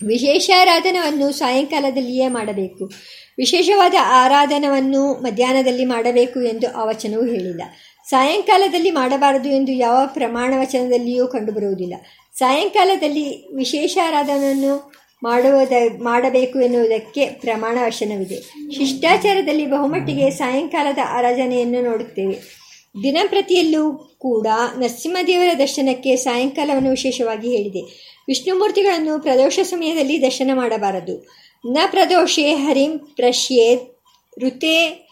ವಿಶೇಷ ಆರಾಧನವನ್ನು ಸಾಯಂಕಾಲದಲ್ಲಿಯೇ ಮಾಡಬೇಕು. ವಿಶೇಷವಾದ ಆರಾಧನವನ್ನು ಮಧ್ಯಾಹ್ನದಲ್ಲಿ ಮಾಡಬೇಕು ಎಂದು ಆ ವಚನವು ಹೇಳಿಲ್ಲ. ಸಾಯಂಕಾಲದಲ್ಲಿ ಮಾಡಬಾರದು ಎಂದು ಯಾವ ಪ್ರಮಾಣ ವಚನದಲ್ಲಿಯೂ ಕಂಡುಬರುವುದಿಲ್ಲ. ಸಾಯಂಕಾಲದಲ್ಲಿ ವಿಶೇಷ ಆರಾಧನೆಯನ್ನು ಮಾಡುವುದ, ಮಾಡಬೇಕು ಎನ್ನುವುದಕ್ಕೆ ಪ್ರಮಾಣ ವಚನವಿದೆ. ಶಿಷ್ಟಾಚಾರದಲ್ಲಿ ಬಹುಮಟ್ಟಿಗೆ ಸಾಯಂಕಾಲದ ಆರಾಧನೆಯನ್ನು ನೋಡುತ್ತೇವೆ. ದಿನಂಪ್ರತಿಯಲ್ಲೂ ಕೂಡ ನರಸಿಂಹದೇವರ ದರ್ಶನಕ್ಕೆ ಸಾಯಂಕಾಲವನ್ನು ವಿಶೇಷವಾಗಿ ಹೇಳಿದೆ. ವಿಷ್ಣುಮೂರ್ತಿಗಳನ್ನು ಪ್ರದೋಷ ಸಮಯದಲ್ಲಿ ದರ್ಶನ ಮಾಡಬಾರದು. ನ ಪ್ರದೋಷೆ ಹರಿಂ ಪ್ರಶ್ಯೇತ್ ಋತೆ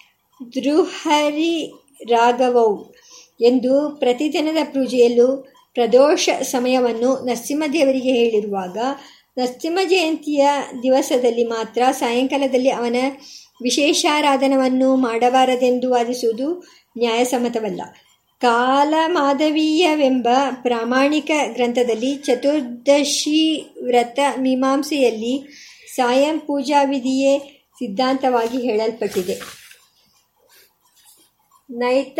ದೃಹರಿ ರಾಘವೌ ಎಂದು ಪ್ರತಿದಿನದ ಪೂಜೆಯಲ್ಲೂ ಪ್ರದೋಷ ಸಮಯವನ್ನು ನರಸಿಂಹದೇವರಿಗೆ ಹೇಳಿರುವಾಗ ನರಸಿಂಹ ಜಯಂತಿಯ ದಿವಸದಲ್ಲಿ ಮಾತ್ರ ಸಾಯಂಕಾಲದಲ್ಲಿ ಅವನ ವಿಶೇಷಾರಾಧನವನ್ನು ಮಾಡಬಾರದೆಂದು ವಾದಿಸುವುದು ನ್ಯಾಯಸಮ್ಮತವಲ್ಲ. ಕಾಲಮಾಧವೀಯವೆಂಬ ಪ್ರಾಮಾಣಿಕ ಗ್ರಂಥದಲ್ಲಿ ಚತುರ್ದಶಿ ವ್ರತ ಮೀಮಾಂಸೆಯಲ್ಲಿ ಸಾಯಂ ಪೂಜಾ ವಿಧಿಯೇ ಸಿದ್ಧಾಂತವಾಗಿ ಹೇಳಲ್ಪಟ್ಟಿದೆ. ನೈತ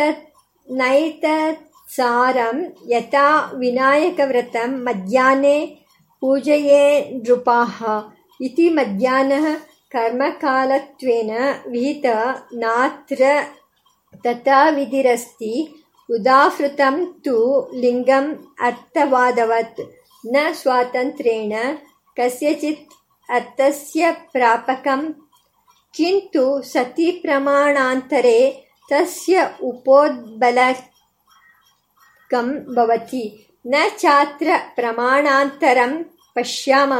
ನೈತಸಾರಂ ಯಥಾ ವಿನಾಯಕವ್ರತಂ ಮಧ್ಯಾಹ್ನ ಪೂಜೆಯೇ ನೃಪಾಹ ಇತಿ ಮಧ್ಯಾಹ್ನ ಕರ್ಮಕಾಲತ್ವೇನ ವಿಹಿತ ನಾತ್ರ ತಥಾ ವಿಧಿರಸ್ತಿ ಲಿಂಗಂ ಅರ್ಥವಾದವತ್. ನ ಸ್ವಾತಂತ್ರ್ಯೇಣ ಕಸ್ಯಚಿತ್ ಅರ್ಥಸ್ಯ ಪ್ರಾಪಕಂ. ಕಿಂತು ಸತಿ ಪ್ರಮಾಣಾಂತರೆ ತಸ್ಯ ಉಪೋದ್ಬಲಕಂ ಭವತಿ. ನ ಚಾತ್ರ ಪ್ರಮಾಣಾಂತರಂ ಪಶ್ಯಾಮ.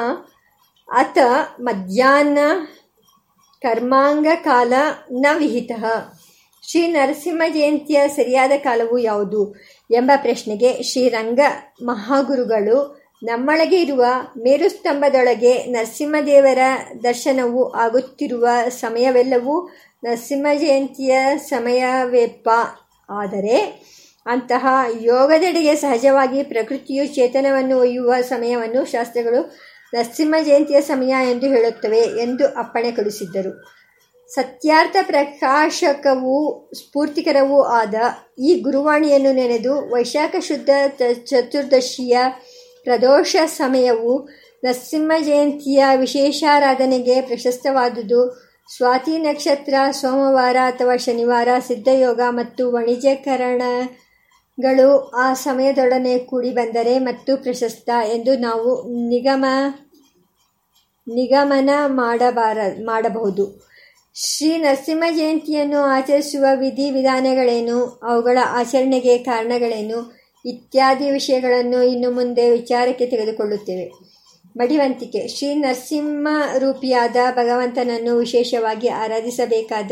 ಅಥ ಮಧ್ಯಾಹ್ನ ಕರ್ಮಾಂಗಕಾಲ ನ ವಿಹಿತ. ಶ್ರೀ ನರಸಿಂಹ ಜಯಂತಿಯ ಸರಿಯಾದ ಕಾಲವು ಯಾವುದು ಎಂಬ ಪ್ರಶ್ನೆಗೆ ಶ್ರೀರಂಗ ಮಹಾಗುರುಗಳು, ನಮ್ಮೊಳಗೆ ಇರುವ ಮೇರುಸ್ತಂಭದೊಳಗೆ ನರಸಿಂಹದೇವರ ದರ್ಶನವು ಆಗುತ್ತಿರುವ ಸಮಯವೆಲ್ಲವೂ ನರಸಿಂಹ ಜಯಂತಿಯ ಸಮಯವೇಪ್ಪ. ಆದರೆ ಅಂತಹ ಯೋಗದೆಡೆಗೆ ಸಹಜವಾಗಿ ಪ್ರಕೃತಿಯು ಚೇತನವನ್ನು ಒಯ್ಯುವ ಸಮಯವನ್ನು ಶಾಸ್ತ್ರಗಳು ನರಸಿಂಹ ಜಯಂತಿಯ ಸಮಯ ಎಂದು ಹೇಳುತ್ತವೆ ಎಂದು ಅಪ್ಪಣೆ ಕೊಡಿಸಿದ್ದರು ಸತ್ಯಾರ್ಥ ಪ್ರಕಾಶಕವೂ ಸ್ಫೂರ್ತಿಕರವೂ ಆದ ಈ ಗುರುವಾಣಿಯನ್ನು ನೆನೆದು ವೈಶಾಖ ಶುದ್ಧ ಚತುರ್ದಶಿಯ ಪ್ರದೋಷ ಸಮಯವು ನರಸಿಂಹ ಜಯಂತಿಯ ವಿಶೇಷಾರಾಧನೆಗೆ ಪ್ರಶಸ್ತವಾದುದು. ಸ್ವಾತಿ ನಕ್ಷತ್ರ, ಸೋಮವಾರ ಅಥವಾ ಶನಿವಾರ ಸಿದ್ಧಯೋಗ ಮತ್ತು ವಾಣಿಜ್ಯಕರಣಗಳು ಆ ಸಮಯದೊಡನೆ ಕೂಡಿ ಬಂದರೆ ಮತ್ತು ಪ್ರಶಸ್ತ ಎಂದು ನಾವು ನಿಗಮ ನಿಗಮನ ಮಾಡಬಾರ ಮಾಡಬಹುದು. ಶ್ರೀ ನರಸಿಂಹ ಜಯಂತಿಯನ್ನು ಆಚರಿಸುವ ವಿಧಿ ವಿಧಾನಗಳೇನು? ಅವುಗಳ ಆಚರಣೆಗೆ ಕಾರಣಗಳೇನು? ಇತ್ಯಾದಿ ವಿಷಯಗಳನ್ನು ಇನ್ನು ಮುಂದೆ ವಿಚಾರಕ್ಕೆ ತೆಗೆದುಕೊಳ್ಳುತ್ತೇವೆ. ಮಡಿವಂತಿಕೆ. ಶ್ರೀ ನರಸಿಂಹ ರೂಪಿಯಾದ ಭಗವಂತನನ್ನು ವಿಶೇಷವಾಗಿ ಆರಾಧಿಸಬೇಕಾದ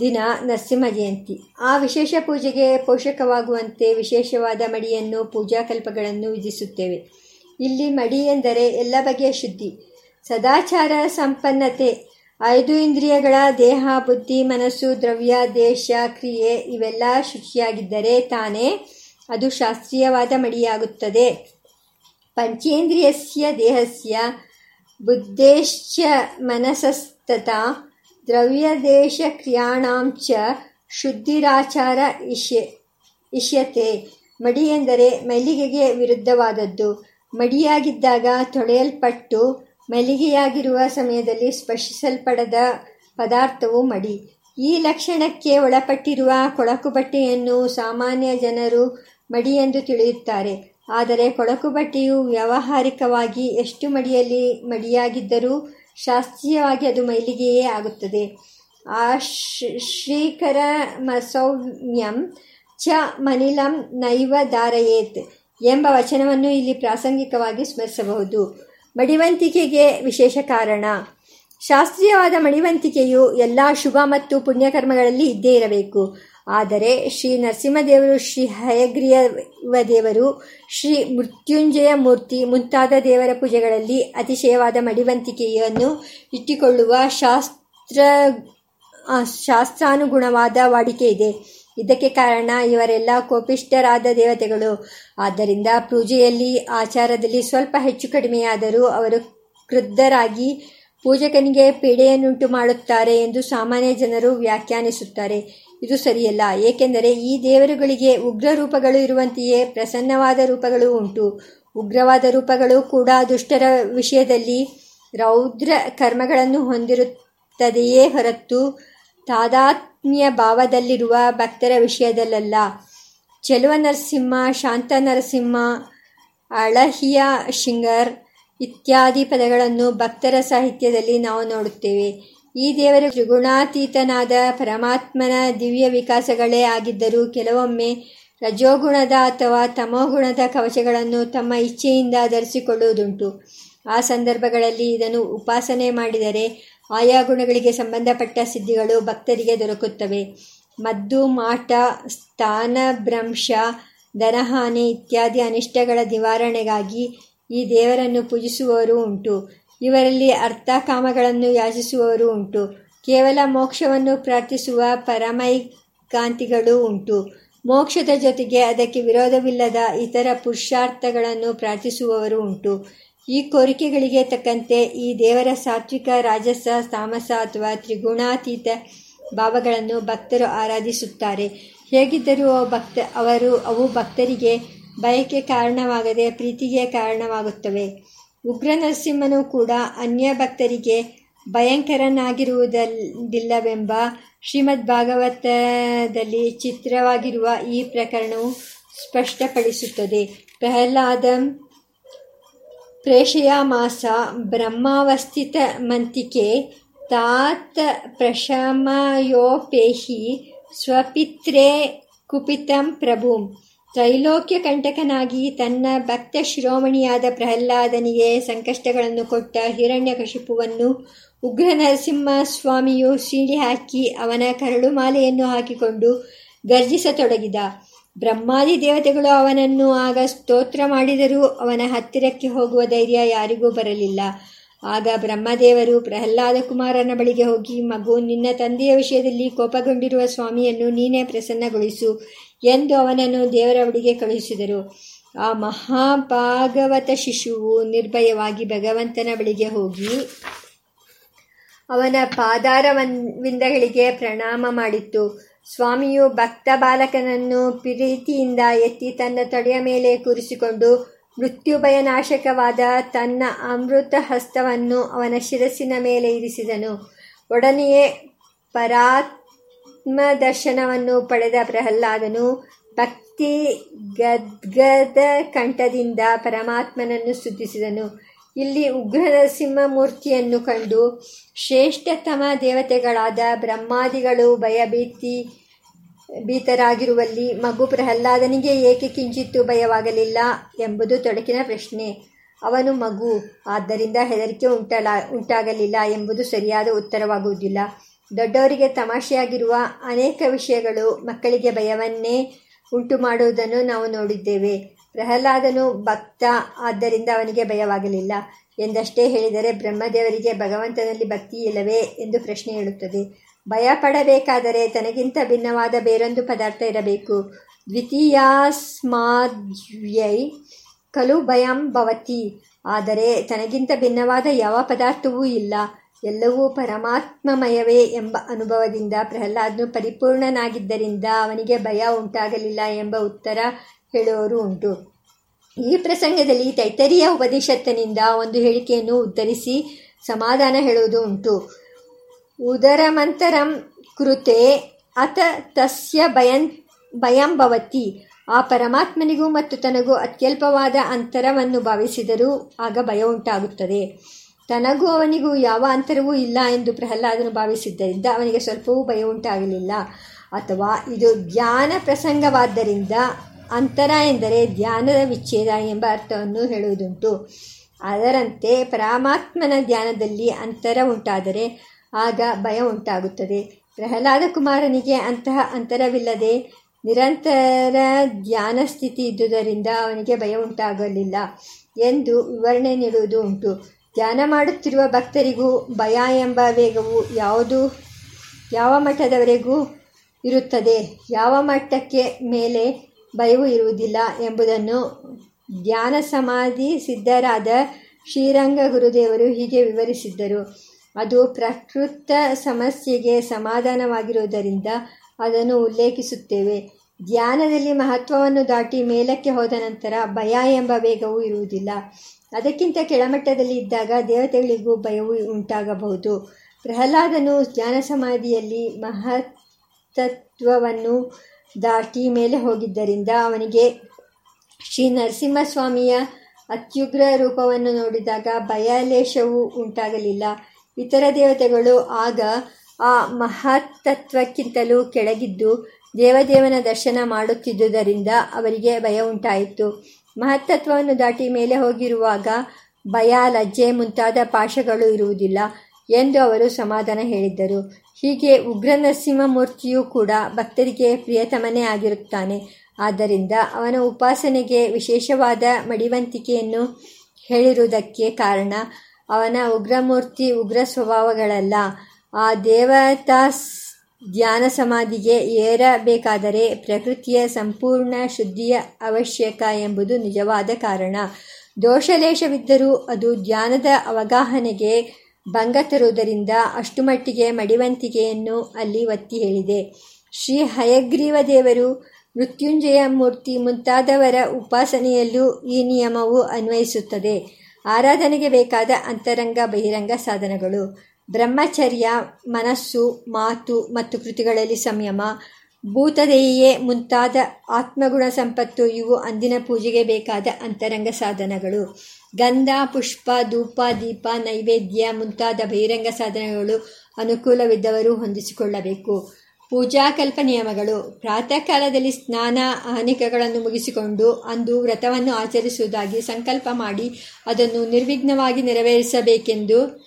ದಿನ ನರಸಿಂಹ ಜಯಂತಿ. ಆ ವಿಶೇಷ ಪೂಜೆಗೆ ಪೋಷಕವಾಗುವಂತೆ ವಿಶೇಷವಾದ ಮಡಿಯನ್ನು ಪೂಜಾಕಲ್ಪಗಳನ್ನು ವಿಧಿಸುತ್ತೇವೆ. ಇಲ್ಲಿ ಮಡಿ ಎಂದರೆ ಎಲ್ಲ ಬಗೆಯ ಶುದ್ಧಿ. ಸದಾಚಾರ ಸಂಪನ್ನತೆ. ಐದು ಇಂದ್ರಿಯಗಳ ದೇಹ, ಬುದ್ಧಿ, ಮನಸ್ಸು, ದ್ರವ್ಯ, ದೇಶ, ಕ್ರಿಯೆ ಇವೆಲ್ಲ ಶುಚಿಯಾಗಿದ್ದರೆ ತಾನೇ ಅದು ಶಾಸ್ತ್ರೀಯವಾದ ಮಡಿಯಾಗುತ್ತದೆ. ಪಂಚೇಂದ್ರಿಯಸ್ಯ ದೇಹಸ್ಯ ಬುದ್ಧೇಶ್ಚ ಮನಸಸ್ತತ ದ್ರವ್ಯದೇಶ ಕ್ರಿಯಾಣಾಂಚ ಶುದ್ಧಿರಾಚಾರ ಇಷ್ಯ, ಇಷ್ಯತೆ. ಮಡಿ ಎಂದರೆ ಮಲ್ಲಿಗೆಗೆ ವಿರುದ್ಧವಾದದ್ದು. ಮಡಿಯಾಗಿದ್ದಾಗ ತೊಳೆಯಲ್ಪಟ್ಟು ಮಲ್ಲಿಗೆಯಾಗಿರುವ ಸಮಯದಲ್ಲಿ ಸ್ಪರ್ಶಿಸಲ್ಪಡದ ಪದಾರ್ಥವು ಮಡಿ. ಈ ಲಕ್ಷಣಕ್ಕೆ ಒಳಪಟ್ಟಿರುವ ಕೊಳಕು ಬಟ್ಟೆಯನ್ನು ಸಾಮಾನ್ಯ ಜನರು ಮಡಿ ಎಂದು ತಿಳಿಯುತ್ತಾರೆ. ಆದರೆ ಕೊಳಕು ಬಟ್ಟೆಯು ವ್ಯಾವಹಾರಿಕವಾಗಿ ಎಷ್ಟು ಮಡಿಯಲ್ಲಿ ಮಡಿಯಾಗಿದ್ದರೂ ಶಾಸ್ತ್ರೀಯವಾಗಿ ಅದು ಮೈಲಿಗೆಯೇ ಆಗುತ್ತದೆ. ಆ ಶ್ರೀಕರ ಮಸೌಮ್ಯಂ ಚ ಮನಿಲಂ ನೈವ ಧಾರಯೇತ್ ಎಂಬ ವಚನವನ್ನು ಇಲ್ಲಿ ಪ್ರಾಸಂಗಿಕವಾಗಿ ಸ್ಮರಿಸಬಹುದು. ಮಡಿವಂತಿಕೆಗೆ ವಿಶೇಷ ಕಾರಣ. ಶಾಸ್ತ್ರೀಯವಾದ ಮಡಿವಂತಿಕೆಯು ಎಲ್ಲ ಶುಭ ಮತ್ತು ಪುಣ್ಯಕರ್ಮಗಳಲ್ಲಿ ಇದ್ದೇ ಇರಬೇಕು. ಆದರೆ ಶ್ರೀ ನರಸಿಂಹದೇವರು, ಶ್ರೀ ಹಯಗ್ರೀವ ದೇವರು, ಶ್ರೀ ಮೃತ್ಯುಂಜಯ ಮೂರ್ತಿ ಮುಂತಾದ ದೇವರ ಪೂಜೆಗಳಲ್ಲಿ ಅತಿಶಯವಾದ ಮಡಿವಂತಿಕೆಯನ್ನು ಇಟ್ಟುಕೊಳ್ಳುವ ಶಾಸ್ತ್ರ ಶಾಸ್ತ್ರಾನುಗುಣವಾದ ವಾಡಿಕೆ ಇದೆ. ಇದಕ್ಕೆ ಕಾರಣ ಇವರೆಲ್ಲ ಕೋಪಿಷ್ಟರಾದ ದೇವತೆಗಳು. ಆದ್ದರಿಂದ ಪೂಜೆಯಲ್ಲಿ, ಆಚಾರದಲ್ಲಿ ಸ್ವಲ್ಪ ಹೆಚ್ಚು ಕಡಿಮೆಯಾದರೂ ಅವರು ಕ್ರುದ್ಧರಾಗಿ ಪೂಜಕನಿಗೆ ಪೀಡೆಯನ್ನುಂಟು ಮಾಡುತ್ತಾರೆ ಎಂದು ಸಾಮಾನ್ಯ ಜನರು ವ್ಯಾಖ್ಯಾನಿಸುತ್ತಾರೆ. ಇದು ಸರಿಯಲ್ಲ, ಏಕೆಂದರೆ ಈ ದೇವರುಗಳಿಗೆ ಉಗ್ರ ರೂಪಗಳು ಇರುವಂತೆಯೇ ಪ್ರಸನ್ನವಾದ ರೂಪಗಳು ಉಂಟು. ಉಗ್ರವಾದ ರೂಪಗಳು ಕೂಡ ದುಷ್ಟರ ವಿಷಯದಲ್ಲಿ ರೌದ್ರ ಕರ್ಮಗಳನ್ನು ಹೊಂದಿರುತ್ತದೆಯೇ ಹೊರತು ತಾದಾತ್ಮ್ಯ ಭಾವದಲ್ಲಿರುವ ಭಕ್ತರ ವಿಷಯದಲ್ಲ ಚೆಲುವ ನರಸಿಂಹ, ಶಾಂತ ನರಸಿಂಹ, ಅಳಹಿಯ ಶಿಂಗರ್ ಇತ್ಯಾದಿ ಪದಗಳನ್ನು ಭಕ್ತರ ಸಾಹಿತ್ಯದಲ್ಲಿ ನಾವು ನೋಡುತ್ತೇವೆ. ಈ ದೇವರು ತ್ರಿಗುಣಾತೀತನಾದ ಪರಮಾತ್ಮನ ದಿವ್ಯ ವಿಕಾಸಗಳೇ ಆಗಿದ್ದರೂ ಕೆಲವೊಮ್ಮೆ ರಜೋಗುಣದ ಅಥವಾ ತಮೋಗುಣದ ಕವಚಗಳನ್ನು ತಮ್ಮ ಇಚ್ಛೆಯಿಂದ ಧರಿಸಿಕೊಳ್ಳುವುದುಂಟು. ಆ ಸಂದರ್ಭಗಳಲ್ಲಿ ಇದನ್ನು ಉಪಾಸನೆ ಮಾಡಿದರೆ ಆಯಾ ಗುಣಗಳಿಗೆ ಸಂಬಂಧಪಟ್ಟ ಸಿದ್ಧಿಗಳು ಭಕ್ತರಿಗೆ ದೊರಕುತ್ತವೆ. ಮದ್ದು, ಮಾಟ ಸ್ಥಾನಭ್ರಂಶ ಧನಹಾನಿ ಇತ್ಯಾದಿ ಅನಿಷ್ಟಗಳ ನಿವಾರಣೆಗಾಗಿ ಈ ದೇವರನ್ನು ಪೂಜಿಸುವವರು ಉಂಟು. ಇವರಲ್ಲಿ ಅರ್ಥಕಾಮಗಳನ್ನು ಯಾಚಿಸುವವರು ಉಂಟು. ಕೇವಲ ಮೋಕ್ಷವನ್ನು ಪ್ರಾರ್ಥಿಸುವ ಪರಮೈಕಾಂತಿಗಳು ಉಂಟು. ಮೋಕ್ಷದ ಜೊತೆಗೆ ಅದಕ್ಕೆ ವಿರೋಧವಿಲ್ಲದ ಇತರ ಪುರುಷಾರ್ಥಗಳನ್ನು ಪ್ರಾರ್ಥಿಸುವವರು ಉಂಟು. ಈ ಕೋರಿಕೆಗಳಿಗೆ ತಕ್ಕಂತೆ ಈ ದೇವರ ಸಾತ್ವಿಕ, ರಾಜಸ, ತಾಮಸ ಅಥವಾ ತ್ರಿಗುಣಾತೀತ ಭಾವಗಳನ್ನು ಭಕ್ತರು ಆರಾಧಿಸುತ್ತಾರೆ. ಹೇಗಿದ್ದರೂ ಭಕ್ತ, ಅವರು, ಅವು ಭಕ್ತರಿಗೆ ಭಯಕ್ಕೆ ಕಾರಣವಾಗದೆ ಪ್ರೀತಿಗೆ ಕಾರಣವಾಗುತ್ತವೆ. ಉಗ್ರ ನರಸಿಂಹನು ಕೂಡ ಅನ್ಯ ಭಕ್ತರಿಗೆ ಭಯಂಕರನಾಗಿರುವುದಿಲ್ಲವೆಂಬ ಶ್ರೀಮದ್ ಭಾಗವತದಲ್ಲಿ ಚಿತ್ರವಾಗಿರುವ ಈ ಪ್ರಕರಣವು ಸ್ಪಷ್ಟಪಡಿಸುತ್ತದೆ. ಪ್ರಹ್ಲಾದ ಪ್ರೇಷಯಾಮಾಸ ಬ್ರಹ್ಮಾವಸ್ಥಿತ ಮಂತಿಕೆ ತಾತ್ ಪ್ರಶಮಯೋಪೇಹಿ ಸ್ವಪಿತ್ರೆ ಕುಪಿತಂ ಪ್ರಭುಂ ತ್ರೈಲೋಕ್ಯ ಕಂಟಕನಾಗಿ ತನ್ನ ಭಕ್ತ ಶಿರೋಮಣಿಯಾದ ಪ್ರಹ್ಲಾದನಿಗೆ ಸಂಕಷ್ಟಗಳನ್ನು ಕೊಟ್ಟ ಹಿರಣ್ಯಕಶಿಪುವನ್ನು ಉಗ್ರ ನರಸಿಂಹ ಸ್ವಾಮಿಯು ಸೀಳಿ ಹಾಕಿ ಅವನ ಕರಳು ಮಾಲೆಯನ್ನು ಹಾಕಿಕೊಂಡು ಗರ್ಜಿಸತೊಡಗಿದ। ಬ್ರಹ್ಮಾದಿ ದೇವತೆಗಳು ಅವನನ್ನು ಆಗ ಸ್ತೋತ್ರ ಮಾಡಿದರೂ ಅವನ ಹತ್ತಿರಕ್ಕೆ ಹೋಗುವ ಧೈರ್ಯ ಯಾರಿಗೂ ಬರಲಿಲ್ಲ. ಆಗ ಬ್ರಹ್ಮದೇವರು ಪ್ರಹ್ಲಾದ ಕುಮಾರನ ಬಳಿಗೆ ಹೋಗಿ, ಮಗು, ನಿನ್ನ ತಂದೆಯ ವಿಷಯದಲ್ಲಿ ಕೋಪಗೊಂಡಿರುವ ಸ್ವಾಮಿಯನ್ನು ನೀನೇ ಪ್ರಸನ್ನಗೊಳಿಸು ಎಂದು ಅವನನ್ನು ದೇವರ ಬಳಿಗೆ ಕಳುಹಿಸಿದರು. ಆ ಮಹಾಭಾಗವತ ಶಿಶುವು ನಿರ್ಭಯವಾಗಿ ಭಗವಂತನ ಬಳಿಗೆ ಹೋಗಿ, ಅವನ ಪಾದಾರವಿಂದಗಳಿಗೆ ಪ್ರಣಾಮ ಮಾಡಿತ್ತು. ಸ್ವಾಮಿಯು ಭಕ್ತ ಬಾಲಕನನ್ನು ಪ್ರೀತಿಯಿಂದ ಎತ್ತಿ ತನ್ನ ತೊಡೆಯ ಮೇಲೆ ಕೂರಿಸಿಕೊಂಡು ಮೃತ್ಯುಭಯನಾಶಕವಾದ ತನ್ನ ಅಮೃತ ಹಸ್ತವನ್ನು ಅವನ ಶಿರಸ್ಸಿನ ಮೇಲೆ ಇರಿಸಿದನು. ಒಡನೆಯೇ ಪರಾತ್ಮ ದರ್ಶನವನ್ನು ಪಡೆದ ಪ್ರಹ್ಲಾದನು ಭಕ್ತಿ ಗದ್ಗದ ಕಂಠದಿಂದ ಪರಮಾತ್ಮನನ್ನು ಸ್ತುತಿಸಿದನು. ಇಲ್ಲಿ ಉಗ್ರ ನರಸಿಂಹ ಮೂರ್ತಿಯನ್ನು ಕಂಡು ಶ್ರೇಷ್ಠತಮ ದೇವತೆಗಳಾದ ಬ್ರಹ್ಮಾದಿಗಳು ಭಯಭೀತಿ ಭೀತರಾಗಿರುವಲ್ಲಿ ಮಗು ಪ್ರಹ್ಲಾದನಿಗೆ ಏಕೆ ಕಿಂಚಿತ್ತು ಭಯವಾಗಲಿಲ್ಲ ಎಂಬುದು ತೊಡಕಿನ ಪ್ರಶ್ನೆ. ಅವನು ಮಗು, ಆದ್ದರಿಂದ ಹೆದರಿಕೆ ಉಂಟಲ, ಉಂಟಾಗಲಿಲ್ಲ ಎಂಬುದು ಸರಿಯಾದ ಉತ್ತರವಾಗುವುದಿಲ್ಲ. ದೊಡ್ಡವರಿಗೆ ತಮಾಷೆಯಾಗಿರುವ ಅನೇಕ ವಿಷಯಗಳು ಮಕ್ಕಳಿಗೆ ಭಯವನ್ನೇ ಉಂಟು ಮಾಡುವುದನ್ನು ನಾವು ನೋಡಿದ್ದೇವೆ. ಪ್ರಹ್ಲಾದನು ಭಕ್ತ, ಆದ್ದರಿಂದ ಅವನಿಗೆ ಭಯವಾಗಲಿಲ್ಲ. ಎಂದಷ್ಟೇ ಹೇಳಿದರೆ ಬ್ರಹ್ಮದೇವರಿಗೆ ಭಗವಂತನಲ್ಲಿ ಭಕ್ತಿ ಇಲ್ಲವೇ ಎಂದು ಪ್ರಶ್ನೆ ಹೇಳುತ್ತದೆ ಭಯಪಡಬೇಕಾದರೆ ತನಗಿಂತ ಭಿನ್ನವಾದ ಬೇರೊಂದು ಪದಾರ್ಥ ಇರಬೇಕು. ದ್ವಿತೀಯಾಸ್ಮಾದ್ವ್ಯೈ ಕಲು ಭಯಂ ಭವತಿ. ಆದರೆ ತನಗಿಂತ ಭಿನ್ನವಾದ ಯಾವ ಪದಾರ್ಥವೂ ಇಲ್ಲ. ಎಲ್ಲವೂ ಪರಮಾತ್ಮಮಯವೇ ಎಂಬ ಅನುಭವದಿಂದ ಪ್ರಹ್ಲಾದನು ಪರಿಪೂರ್ಣನಾಗಿದ್ದರಿಂದ ಅವನಿಗೆ ಭಯ ಉಂಟಾಗಲಿಲ್ಲ ಎಂಬ ಉತ್ತರ ಹೇಳುವವರು ಉಂಟು. ಈ ಪ್ರಸಂಗದಲ್ಲಿ ತೈತರಿಯ ಉಪನಿಷತ್ತಿನಿಂದ ಒಂದು ಹೇಳಿಕೆಯನ್ನು ಉತ್ತರಿಸಿ ಸಮಾಧಾನ ಹೇಳುವುದು ಉಂಟು. ಉದರಮಂತರಂ ಕೃತೆ ಅತ ತಸ್ಯ ಭಯಂ ಭಯಂ ಭವತಿ. ಆ ಪರಮಾತ್ಮನಿಗೂ ಮತ್ತು ತನಗೂ ಅತ್ಯಲ್ಪವಾದ ಅಂತರವನ್ನು ಭಾವಿಸಿದರೂ ಆಗ ಭಯ ಉಂಟಾಗುತ್ತದೆ. ತನಗೂ ಅವನಿಗೂ ಯಾವ ಅಂತರವೂ ಇಲ್ಲ ಎಂದು ಪ್ರಹ್ಲಾದನು ಭಾವಿಸಿದ್ದರಿಂದ ಅವನಿಗೆ ಸ್ವಲ್ಪವೂ ಭಯ ಉಂಟಾಗಲಿಲ್ಲ. ಅಥವಾ ಇದು ಜ್ಞಾನ ಪ್ರಸಂಗವಾದ್ದರಿಂದ ಅಂತರ ಎಂದರೆ ಧ್ಯಾನದ ವಿಚ್ಛೇದ ಎಂಬ ಅರ್ಥವನ್ನು ಹೇಳುವುದುಂಟು. ಅದರಂತೆ ಪರಮಾತ್ಮನ ಧ್ಯಾನದಲ್ಲಿ ಅಂತರ ಉಂಟಾದರೆ ಆಗ ಭಯ ಉಂಟಾಗುತ್ತದೆ. ಪ್ರಹ್ಲಾದ ಕುಮಾರನಿಗೆ ಅಂತಹ ಅಂತರವಿಲ್ಲದೆ ನಿರಂತರ ಧ್ಯಾನ ಸ್ಥಿತಿ ಇದ್ದುದರಿಂದ ಅವನಿಗೆ ಭಯ ಉಂಟಾಗಲಿಲ್ಲ ಎಂದು ವಿವರಣೆ ನೀಡುವುದು ಉಂಟು. ಧ್ಯಾನ ಮಾಡುತ್ತಿರುವ ಭಕ್ತರಿಗೂ ಭಯ ಎಂಬ ವೇಗವು ಯಾವುದು? ಯಾವ ಮಟ್ಟದವರೆಗೂ ಇರುತ್ತದೆ? ಯಾವ ಮಟ್ಟಕ್ಕೆ ಮೇಲೆ ಭಯವು ಇರುವುದಿಲ್ಲ ಎಂಬುದನ್ನು ಧ್ಯಾನ ಸಮಾಧಿ ಸಿದ್ಧರಾದ ಶ್ರೀರಂಗ ಗುರುದೇವರು ಹೀಗೆ ವಿವರಿಸಿದ್ದರು. ಅದು ಪ್ರಕೃತ ಸಮಸ್ಯೆಗೆ ಸಮಾಧಾನವಾಗಿರುವುದರಿಂದ ಅದನ್ನು ಉಲ್ಲೇಖಿಸುತ್ತೇವೆ. ಧ್ಯಾನದಲ್ಲಿ ಮಹತ್ವವನ್ನು ದಾಟಿ ಮೇಲಕ್ಕೆ ಹೋದ ನಂತರ ಭಯ ಎಂಬ ವೇಗವೂ ಇರುವುದಿಲ್ಲ. ಅದಕ್ಕಿಂತ ಕೆಳಮಟ್ಟದಲ್ಲಿ ಇದ್ದಾಗ ದೇವತೆಗಳಿಗೂ ಭಯವೂ ಉಂಟಾಗಬಹುದು. ಪ್ರಹ್ಲಾದನು ಧ್ಯಾನ ಸಮಾಧಿಯಲ್ಲಿ ಮಹತ್ತತ್ವವನ್ನು ದಾಟಿ ಮೇಲೆ ಹೋಗಿದ್ದರಿಂದ ಅವನಿಗೆ ಶ್ರೀ ನರಸಿಂಹಸ್ವಾಮಿಯ ಅತ್ಯುಗ್ರ ರೂಪವನ್ನು ನೋಡಿದಾಗ ಭಯಾಲೇಶವೂ ಉಂಟಾಗಲಿಲ್ಲ. ಇತರ ದೇವತೆಗಳು ಆಗ ಆ ಮಹತ್ತತ್ವಕ್ಕಿಂತಲೂ ಕೆಳಗಿದ್ದು ದೇವದೇವನ ದರ್ಶನ ಮಾಡುತ್ತಿದ್ದುದರಿಂದ ಅವರಿಗೆ ಭಯ ಉಂಟಾಯಿತು. ಮಹತ್ತತ್ವವನ್ನು ದಾಟಿ ಮೇಲೆ ಹೋಗಿರುವಾಗ ಭಯ, ಲಜ್ಜೆ ಮುಂತಾದ ಪಾಶಗಳು ಇರುವುದಿಲ್ಲ ಎಂದು ಅವರು ಸಮಾಧಾನ ಹೇಳಿದ್ದರು. ಹೀಗೆ ಉಗ್ರ ನರಸಿಂಹಮೂರ್ತಿಯೂ ಕೂಡ ಭಕ್ತರಿಗೆ ಪ್ರಿಯತಮನೇ ಆಗಿರುತ್ತಾನೆ. ಆದ್ದರಿಂದ ಅವನ ಉಪಾಸನೆಗೆ ವಿಶೇಷವಾದ ಮಡಿವಂತಿಕೆಯನ್ನು ಹೇಳಿರುವುದಕ್ಕೆ ಕಾರಣ ಅವನ ಉಗ್ರಮೂರ್ತಿ ಉಗ್ರ ಸ್ವಭಾವಗಳಲ್ಲ. ಆ ದೇವತಾ ಧ್ಯಾನ ಸಮಾಧಿಗೆ ಏರಬೇಕಾದರೆ ಪ್ರಕೃತಿಯ ಸಂಪೂರ್ಣ ಶುದ್ಧಿಯ ಅವಶ್ಯಕ ಎಂಬುದು ನಿಜವಾದ ಕಾರಣ. ದೋಷಲೇಶವಿದ್ದರೂ ಅದು ಧ್ಯಾನದ ಅವಗಾಹನೆಗೆ ಭಂಗ ತರುವುದರಿಂದ ಅಷ್ಟು ಮಟ್ಟಿಗೆ ಮಡಿವಂತಿಕೆಯನ್ನು ಅಲ್ಲಿ ಒತ್ತಿ ಹೇಳಿದೆ. ಶ್ರೀ ಹಯಗ್ರೀವ ದೇವರು ಮೃತ್ಯುಂಜಯ ಮೂರ್ತಿ ಮುಂತಾದವರ ಉಪಾಸನೆಯಲ್ಲೂ ಈ ನಿಯಮವು ಅನ್ವಯಿಸುತ್ತದೆ. ಆರಾಧನೆಗೆ ಬೇಕಾದ ಅಂತರಂಗ, ಬಹಿರಂಗ ಸಾಧನಗಳು. ಬ್ರಹ್ಮಚರ್ಯ, ಮನಸ್ಸು, ಮಾತು ಮತ್ತು ಕೃತಿಗಳಲ್ಲಿ ಸಂಯಮ. ಭೂತದೆಯೇ ಮುಂತಾದ ಆತ್ಮಗುಣ ಸಂಪತ್ತು ಇವು ಅಂದಿನ ಪೂಜೆಗೆ ಬೇಕಾದ ಅಂತರಂಗ ಸಾಧನಗಳು. ಗಂಧ, ಪುಷ್ಪ, ಧೂಪ, ದೀಪ, ನೈವೇದ್ಯ ಮುಂತಾದ ಬಹಿರಂಗ ಸಾಧನಗಳು ಅನುಕೂಲವಿದ್ದವರು ಹೊಂದಿಸಿಕೊಳ್ಳಬೇಕು. ಪೂಜಾಕಲ್ಪ ನಿಯಮಗಳು. ಪ್ರಾತಃ ಕಾಲದಲ್ಲಿ ಸ್ನಾನ, ಆನಿಕಗಳನ್ನು ಮುಗಿಸಿಕೊಂಡು ಅಂದು ವ್ರತವನ್ನು ಆಚರಿಸುವುದಾಗಿ ಸಂಕಲ್ಪ ಮಾಡಿ ಅದನ್ನು ನಿರ್ವಿಘ್ನವಾಗಿ ನೆರವೇರಿಸಬೇಕೆಂದು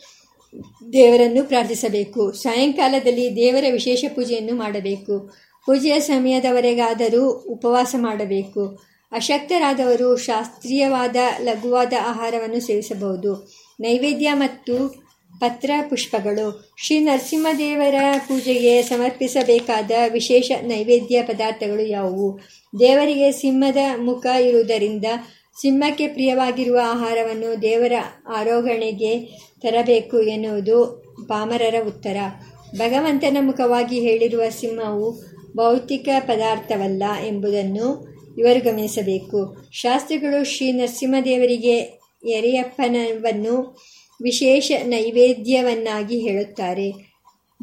ದೇವರನ್ನು ಪ್ರಾರ್ಥಿಸಬೇಕು. ಸಾಯಂಕಾಲದಲ್ಲಿ ದೇವರ ವಿಶೇಷ ಪೂಜೆಯನ್ನು ಮಾಡಬೇಕು. ಪೂಜೆಯ ಸಮಯದವರೆಗಾದರೂ ಉಪವಾಸ ಮಾಡಬೇಕು. ಅಶಕ್ತರಾದವರು ಶಾಸ್ತ್ರೀಯವಾದ, ಲಘುವಾದ ಆಹಾರವನ್ನು ಸೇವಿಸಬಹುದು. ನೈವೇದ್ಯ ಮತ್ತು ಪತ್ರ ಪುಷ್ಪಗಳು. ಶ್ರೀ ನರಸಿಂಹದೇವರ ಪೂಜೆಗೆ ಸಮರ್ಪಿಸಬೇಕಾದ ವಿಶೇಷ ನೈವೇದ್ಯ ಪದಾರ್ಥಗಳು ಯಾವುವು? ದೇವರಿಗೆ ಸಿಂಹದ ಮುಖ ಇರುವುದರಿಂದ ಸಿಂಹಕ್ಕೆ ಪ್ರಿಯವಾಗಿರುವ ಆಹಾರವನ್ನು ದೇವರ ಆರೋಹಣೆಗೆ ತರಬೇಕು ಎನ್ನುವುದು ಪಾಮರರ ಉತ್ತರ. ಭಗವಂತನ ಮುಖವಾಗಿ ಹೇಳಿರುವ ಸಿಂಹವು ಭೌತಿಕ ಪದಾರ್ಥವಲ್ಲ ಎಂಬುದನ್ನು ಇವರು ಗಮನಿಸಬೇಕು. ಶಾಸ್ತ್ರಿಗಳು ಶ್ರೀ ನರಸಿಂಹದೇವರಿಗೆ ಎರೆಯಪ್ಪನವನ್ನು ವಿಶೇಷ ನೈವೇದ್ಯವನ್ನಾಗಿ ಹೇಳುತ್ತಾರೆ.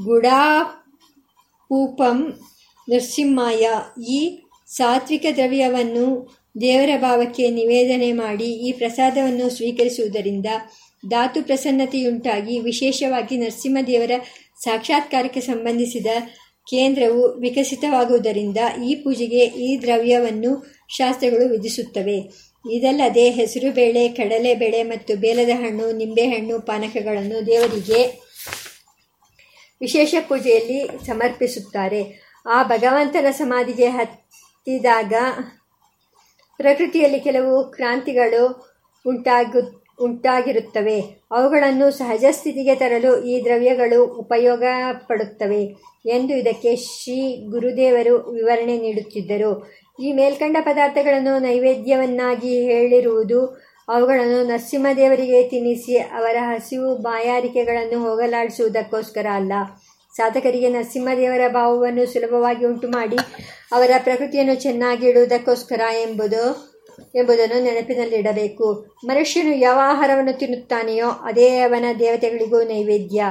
ಗುಡಾಪೂಪಂ ನರಸಿಂಹಾಯ, ಈ ಸಾತ್ವಿಕ ದ್ರವ್ಯವನ್ನು ದೇವರ ಭಾವಕ್ಕೆ ನಿವೇದನೆ ಮಾಡಿ ಈ ಪ್ರಸಾದವನ್ನು ಸ್ವೀಕರಿಸುವುದರಿಂದ ಧಾತು ಪ್ರಸನ್ನತೆಯುಂಟಾಗಿ ವಿಶೇಷವಾಗಿ ನರಸಿಂಹದೇವರ ಸಾಕ್ಷಾತ್ಕಾರಕ್ಕೆ ಸಂಬಂಧಿಸಿದ ಕೇಂದ್ರವು ವಿಕಸಿತವಾಗುವುದರಿಂದ ಈ ಪೂಜೆಗೆ ಈ ದ್ರವ್ಯವನ್ನು ಶಾಸ್ತ್ರಗಳು ವಿಧಿಸುತ್ತವೆ. ಇದಲ್ಲದೆ ಕಡಲೆ ಬೇಳೆ ಮತ್ತು ಬೇಲದ ಹಣ್ಣು ನಿಂಬೆಹಣ್ಣು ಪಾನಕಗಳನ್ನು ದೇವರಿಗೆ ವಿಶೇಷ ಪೂಜೆಯಲ್ಲಿ ಸಮರ್ಪಿಸುತ್ತಾರೆ. ಆ ಭಗವಂತನ ಸಮಾಧಿಗೆ ಹತ್ತಿದಾಗ ಪ್ರಕೃತಿಯಲ್ಲಿ ಕೆಲವು ಕ್ರಾಂತಿಗಳು ಉಂಟಾಗು, ಉಂಟಾಗಿರುತ್ತವೆ. ಅವುಗಳನ್ನು ಸಹಜ ಸ್ಥಿತಿಗೆ ತರಲು ಈ ದ್ರವ್ಯಗಳು ಉಪಯೋಗ ಪಡುತ್ತವೆ ಎಂದು ಇದಕ್ಕೆ ಶ್ರೀ ಗುರುದೇವರು ವಿವರಣೆ ನೀಡುತ್ತಿದ್ದರು. ಈ ಮೇಲ್ಕಂಡ ಪದಾರ್ಥಗಳನ್ನು ನೈವೇದ್ಯವನ್ನಾಗಿ ಹೇಳಿರುವುದು, ಅವುಗಳನ್ನು ನರಸಿಂಹದೇವರಿಗೆ ತಿನ್ನಿಸಿ ಅವರ ಹಸಿವು ಬಾಯಾರಿಕೆಗಳನ್ನು ಹೋಗಲಾಡಿಸುವುದಕ್ಕೋಸ್ಕರ ಅಲ್ಲ. ಸಾಧಕರಿಗೆ ನರಸಿಂಹದೇವರ ಭಾವವನ್ನು ಸುಲಭವಾಗಿ ಉಂಟು ಮಾಡಿ ಅವರ ಪ್ರಕೃತಿಯನ್ನು ಚೆನ್ನಾಗಿ ಇಡುವುದಕ್ಕೋಸ್ಕರ ಎಂಬುದು, ಎಂಬುದನ್ನು ನೆನಪಿನಲ್ಲಿಡಬೇಕು. ಮನುಷ್ಯನು ಯಾವ ಆಹಾರವನ್ನು ತಿನ್ನುತ್ತಾನೆಯೋ, ಅದೇ ಅವನ ದೇವತೆಗಳಿಗೂ ನೈವೇದ್ಯ.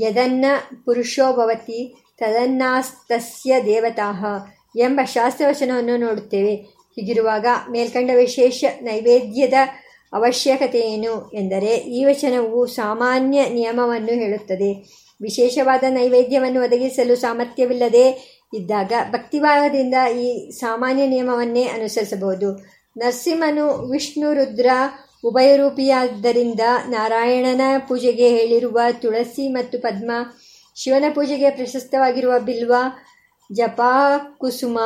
ಯದನ್ನ ಪುರುಷೋ ಭವತಿ ತದನ್ನಾಸ್ತಸ್ಯ ದೇವತಾಹ ಎಂಬ ಶಾಸ್ತ್ರವಚನವನ್ನು ನೋಡುತ್ತೇವೆ. ಹೀಗಿರುವಾಗ ಮೇಲ್ಕಂಡ ವಿಶೇಷ ನೈವೇದ್ಯದ ಅವಶ್ಯಕತೆ ಏನು ಎಂದರೆ, ಈ ವಚನವು ಸಾಮಾನ್ಯ ನಿಯಮವನ್ನು ಹೇಳುತ್ತದೆ. ವಿಶೇಷವಾದ ನೈವೇದ್ಯವನ್ನು ಒದಗಿಸಲು ಸಾಮರ್ಥ್ಯವಿಲ್ಲದೆ ಇದ್ದಾಗ ಭಕ್ತಿಭಾವದಿಂದ ಈ ಸಾಮಾನ್ಯ ನಿಯಮವನ್ನೇ ಅನುಸರಿಸಬಹುದು. ನರಸಿಂಹನು, ವಿಷ್ಣು, ರುದ್ರ ಉಭಯರೂಪಿಯಾದ್ದರಿಂದ ನಾರಾಯಣನ ಪೂಜೆಗೆ ಹೇಳಿರುವ ತುಳಸಿ ಮತ್ತು ಪದ್ಮ, ಶಿವನ ಪೂಜೆಗೆ ಪ್ರಶಸ್ತವಾಗಿರುವ ಬಿಲ್ವ, ಜಪಾ, ಕುಸುಮ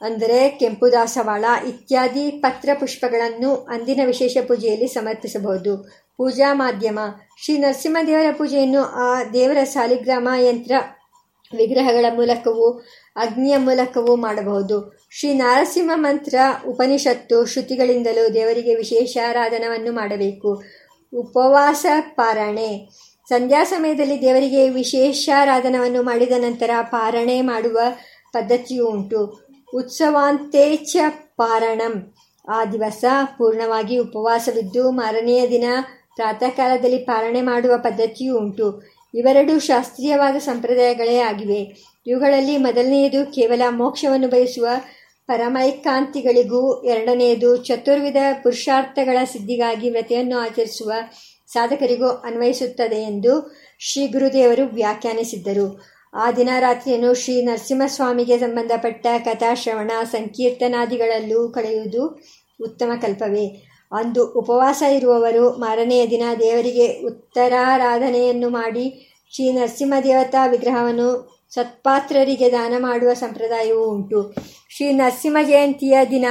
ಅಂದರೆ ಕೆಂಪು ದಾಸವಾಳ ಇತ್ಯಾದಿ ಪತ್ರ ಪುಷ್ಪಗಳನ್ನು ಅಂದಿನ ವಿಶೇಷ ಪೂಜೆಯಲ್ಲಿ ಸಮರ್ಪಿಸಬಹುದು. ಪೂಜಾ ಮಾಧ್ಯಮ, ಶ್ರೀ ನರಸಿಂಹದೇವರ ಪೂಜೆಯನ್ನು ಆ ದೇವರ ಸಾಲಿಗ್ರಾಮ ಯಂತ್ರ ವಿಗ್ರಹಗಳ ಮೂಲಕವೂ, ಅಗ್ನಿಯ ಮೂಲಕವೂ ಮಾಡಬಹುದು. ಶ್ರೀ ನಾರಸಿಂಹ ಮಂತ್ರ ಉಪನಿಷತ್ತು ಶ್ರುತಿಗಳಿಂದಲೂ ದೇವರಿಗೆ ವಿಶೇಷ ಆರಾಧನವನ್ನು ಮಾಡಬೇಕು. ಉಪವಾಸ ಪಾರಣೆ. ಸಂಧ್ಯಾ ಸಮಯದಲ್ಲಿ ದೇವರಿಗೆ ವಿಶೇಷಾರಾಧನವನ್ನು ಮಾಡಿದ ನಂತರ ಪಾರಣೆ ಮಾಡುವ ಪದ್ಧತಿಯೂ ಉಂಟು. ಉತ್ಸವಾಂತೇಚ ಪಾರಣಂ. ಆ ದಿವಸ ಪೂರ್ಣವಾಗಿ ಉಪವಾಸವಿದ್ದು ಮಾರನೆಯ ದಿನ ಪ್ರಾತಃ ಕಾಲದಲ್ಲಿ ಪಾರಣೆ ಮಾಡುವ ಪದ್ಧತಿಯೂ ಉಂಟು. ಇವೆರಡೂ ಶಾಸ್ತ್ರೀಯವಾದ ಸಂಪ್ರದಾಯಗಳೇ ಆಗಿವೆ. ಇವುಗಳಲ್ಲಿ ಮೊದಲನೆಯದು ಕೇವಲ ಮೋಕ್ಷವನ್ನು ಬಯಸುವ ಪರಮೈಕಾಂತಿಗಳಿಗೂ ಎರಡನೆಯದು ಚತುರ್ವಿಧ ಪುರುಷಾರ್ಥಗಳ ಸಿದ್ಧಿಗಾಗಿ ವ್ರತೆಯನ್ನು ಆಚರಿಸುವ ಸಾಧಕರಿಗೂ ಅನ್ವಯಿಸುತ್ತದೆ ಎಂದು ಶ್ರೀ ಗುರುದೇವರು ವ್ಯಾಖ್ಯಾನಿಸಿದ್ದರು. ಆ ದಿನ ರಾತ್ರಿಯನ್ನು ಶ್ರೀ ನರಸಿಂಹಸ್ವಾಮಿಗೆ ಸಂಬಂಧಪಟ್ಟ ಕಥಾಶ್ರವಣ ಸಂಕೀರ್ತನಾದಿಗಳಲ್ಲೂ ಕಳೆಯುವುದು ಉತ್ತಮ ಕಲ್ಪವೇ. ಅಂದು ಉಪವಾಸ ಇರುವವರು ಮಾರನೆಯ ದಿನ ದೇವರಿಗೆ ಉತ್ತರಾರಾಧನೆಯನ್ನು ಮಾಡಿ ಶ್ರೀ ನರಸಿಂಹ ದೇವತಾ ವಿಗ್ರಹವನ್ನು ಸತ್ಪಾತ್ರರಿಗೆ ದಾನ ಮಾಡುವ ಸಂಪ್ರದಾಯವೂ ಉಂಟು. ಶ್ರೀ ನರಸಿಂಹ ಜಯಂತಿಯ ದಿನ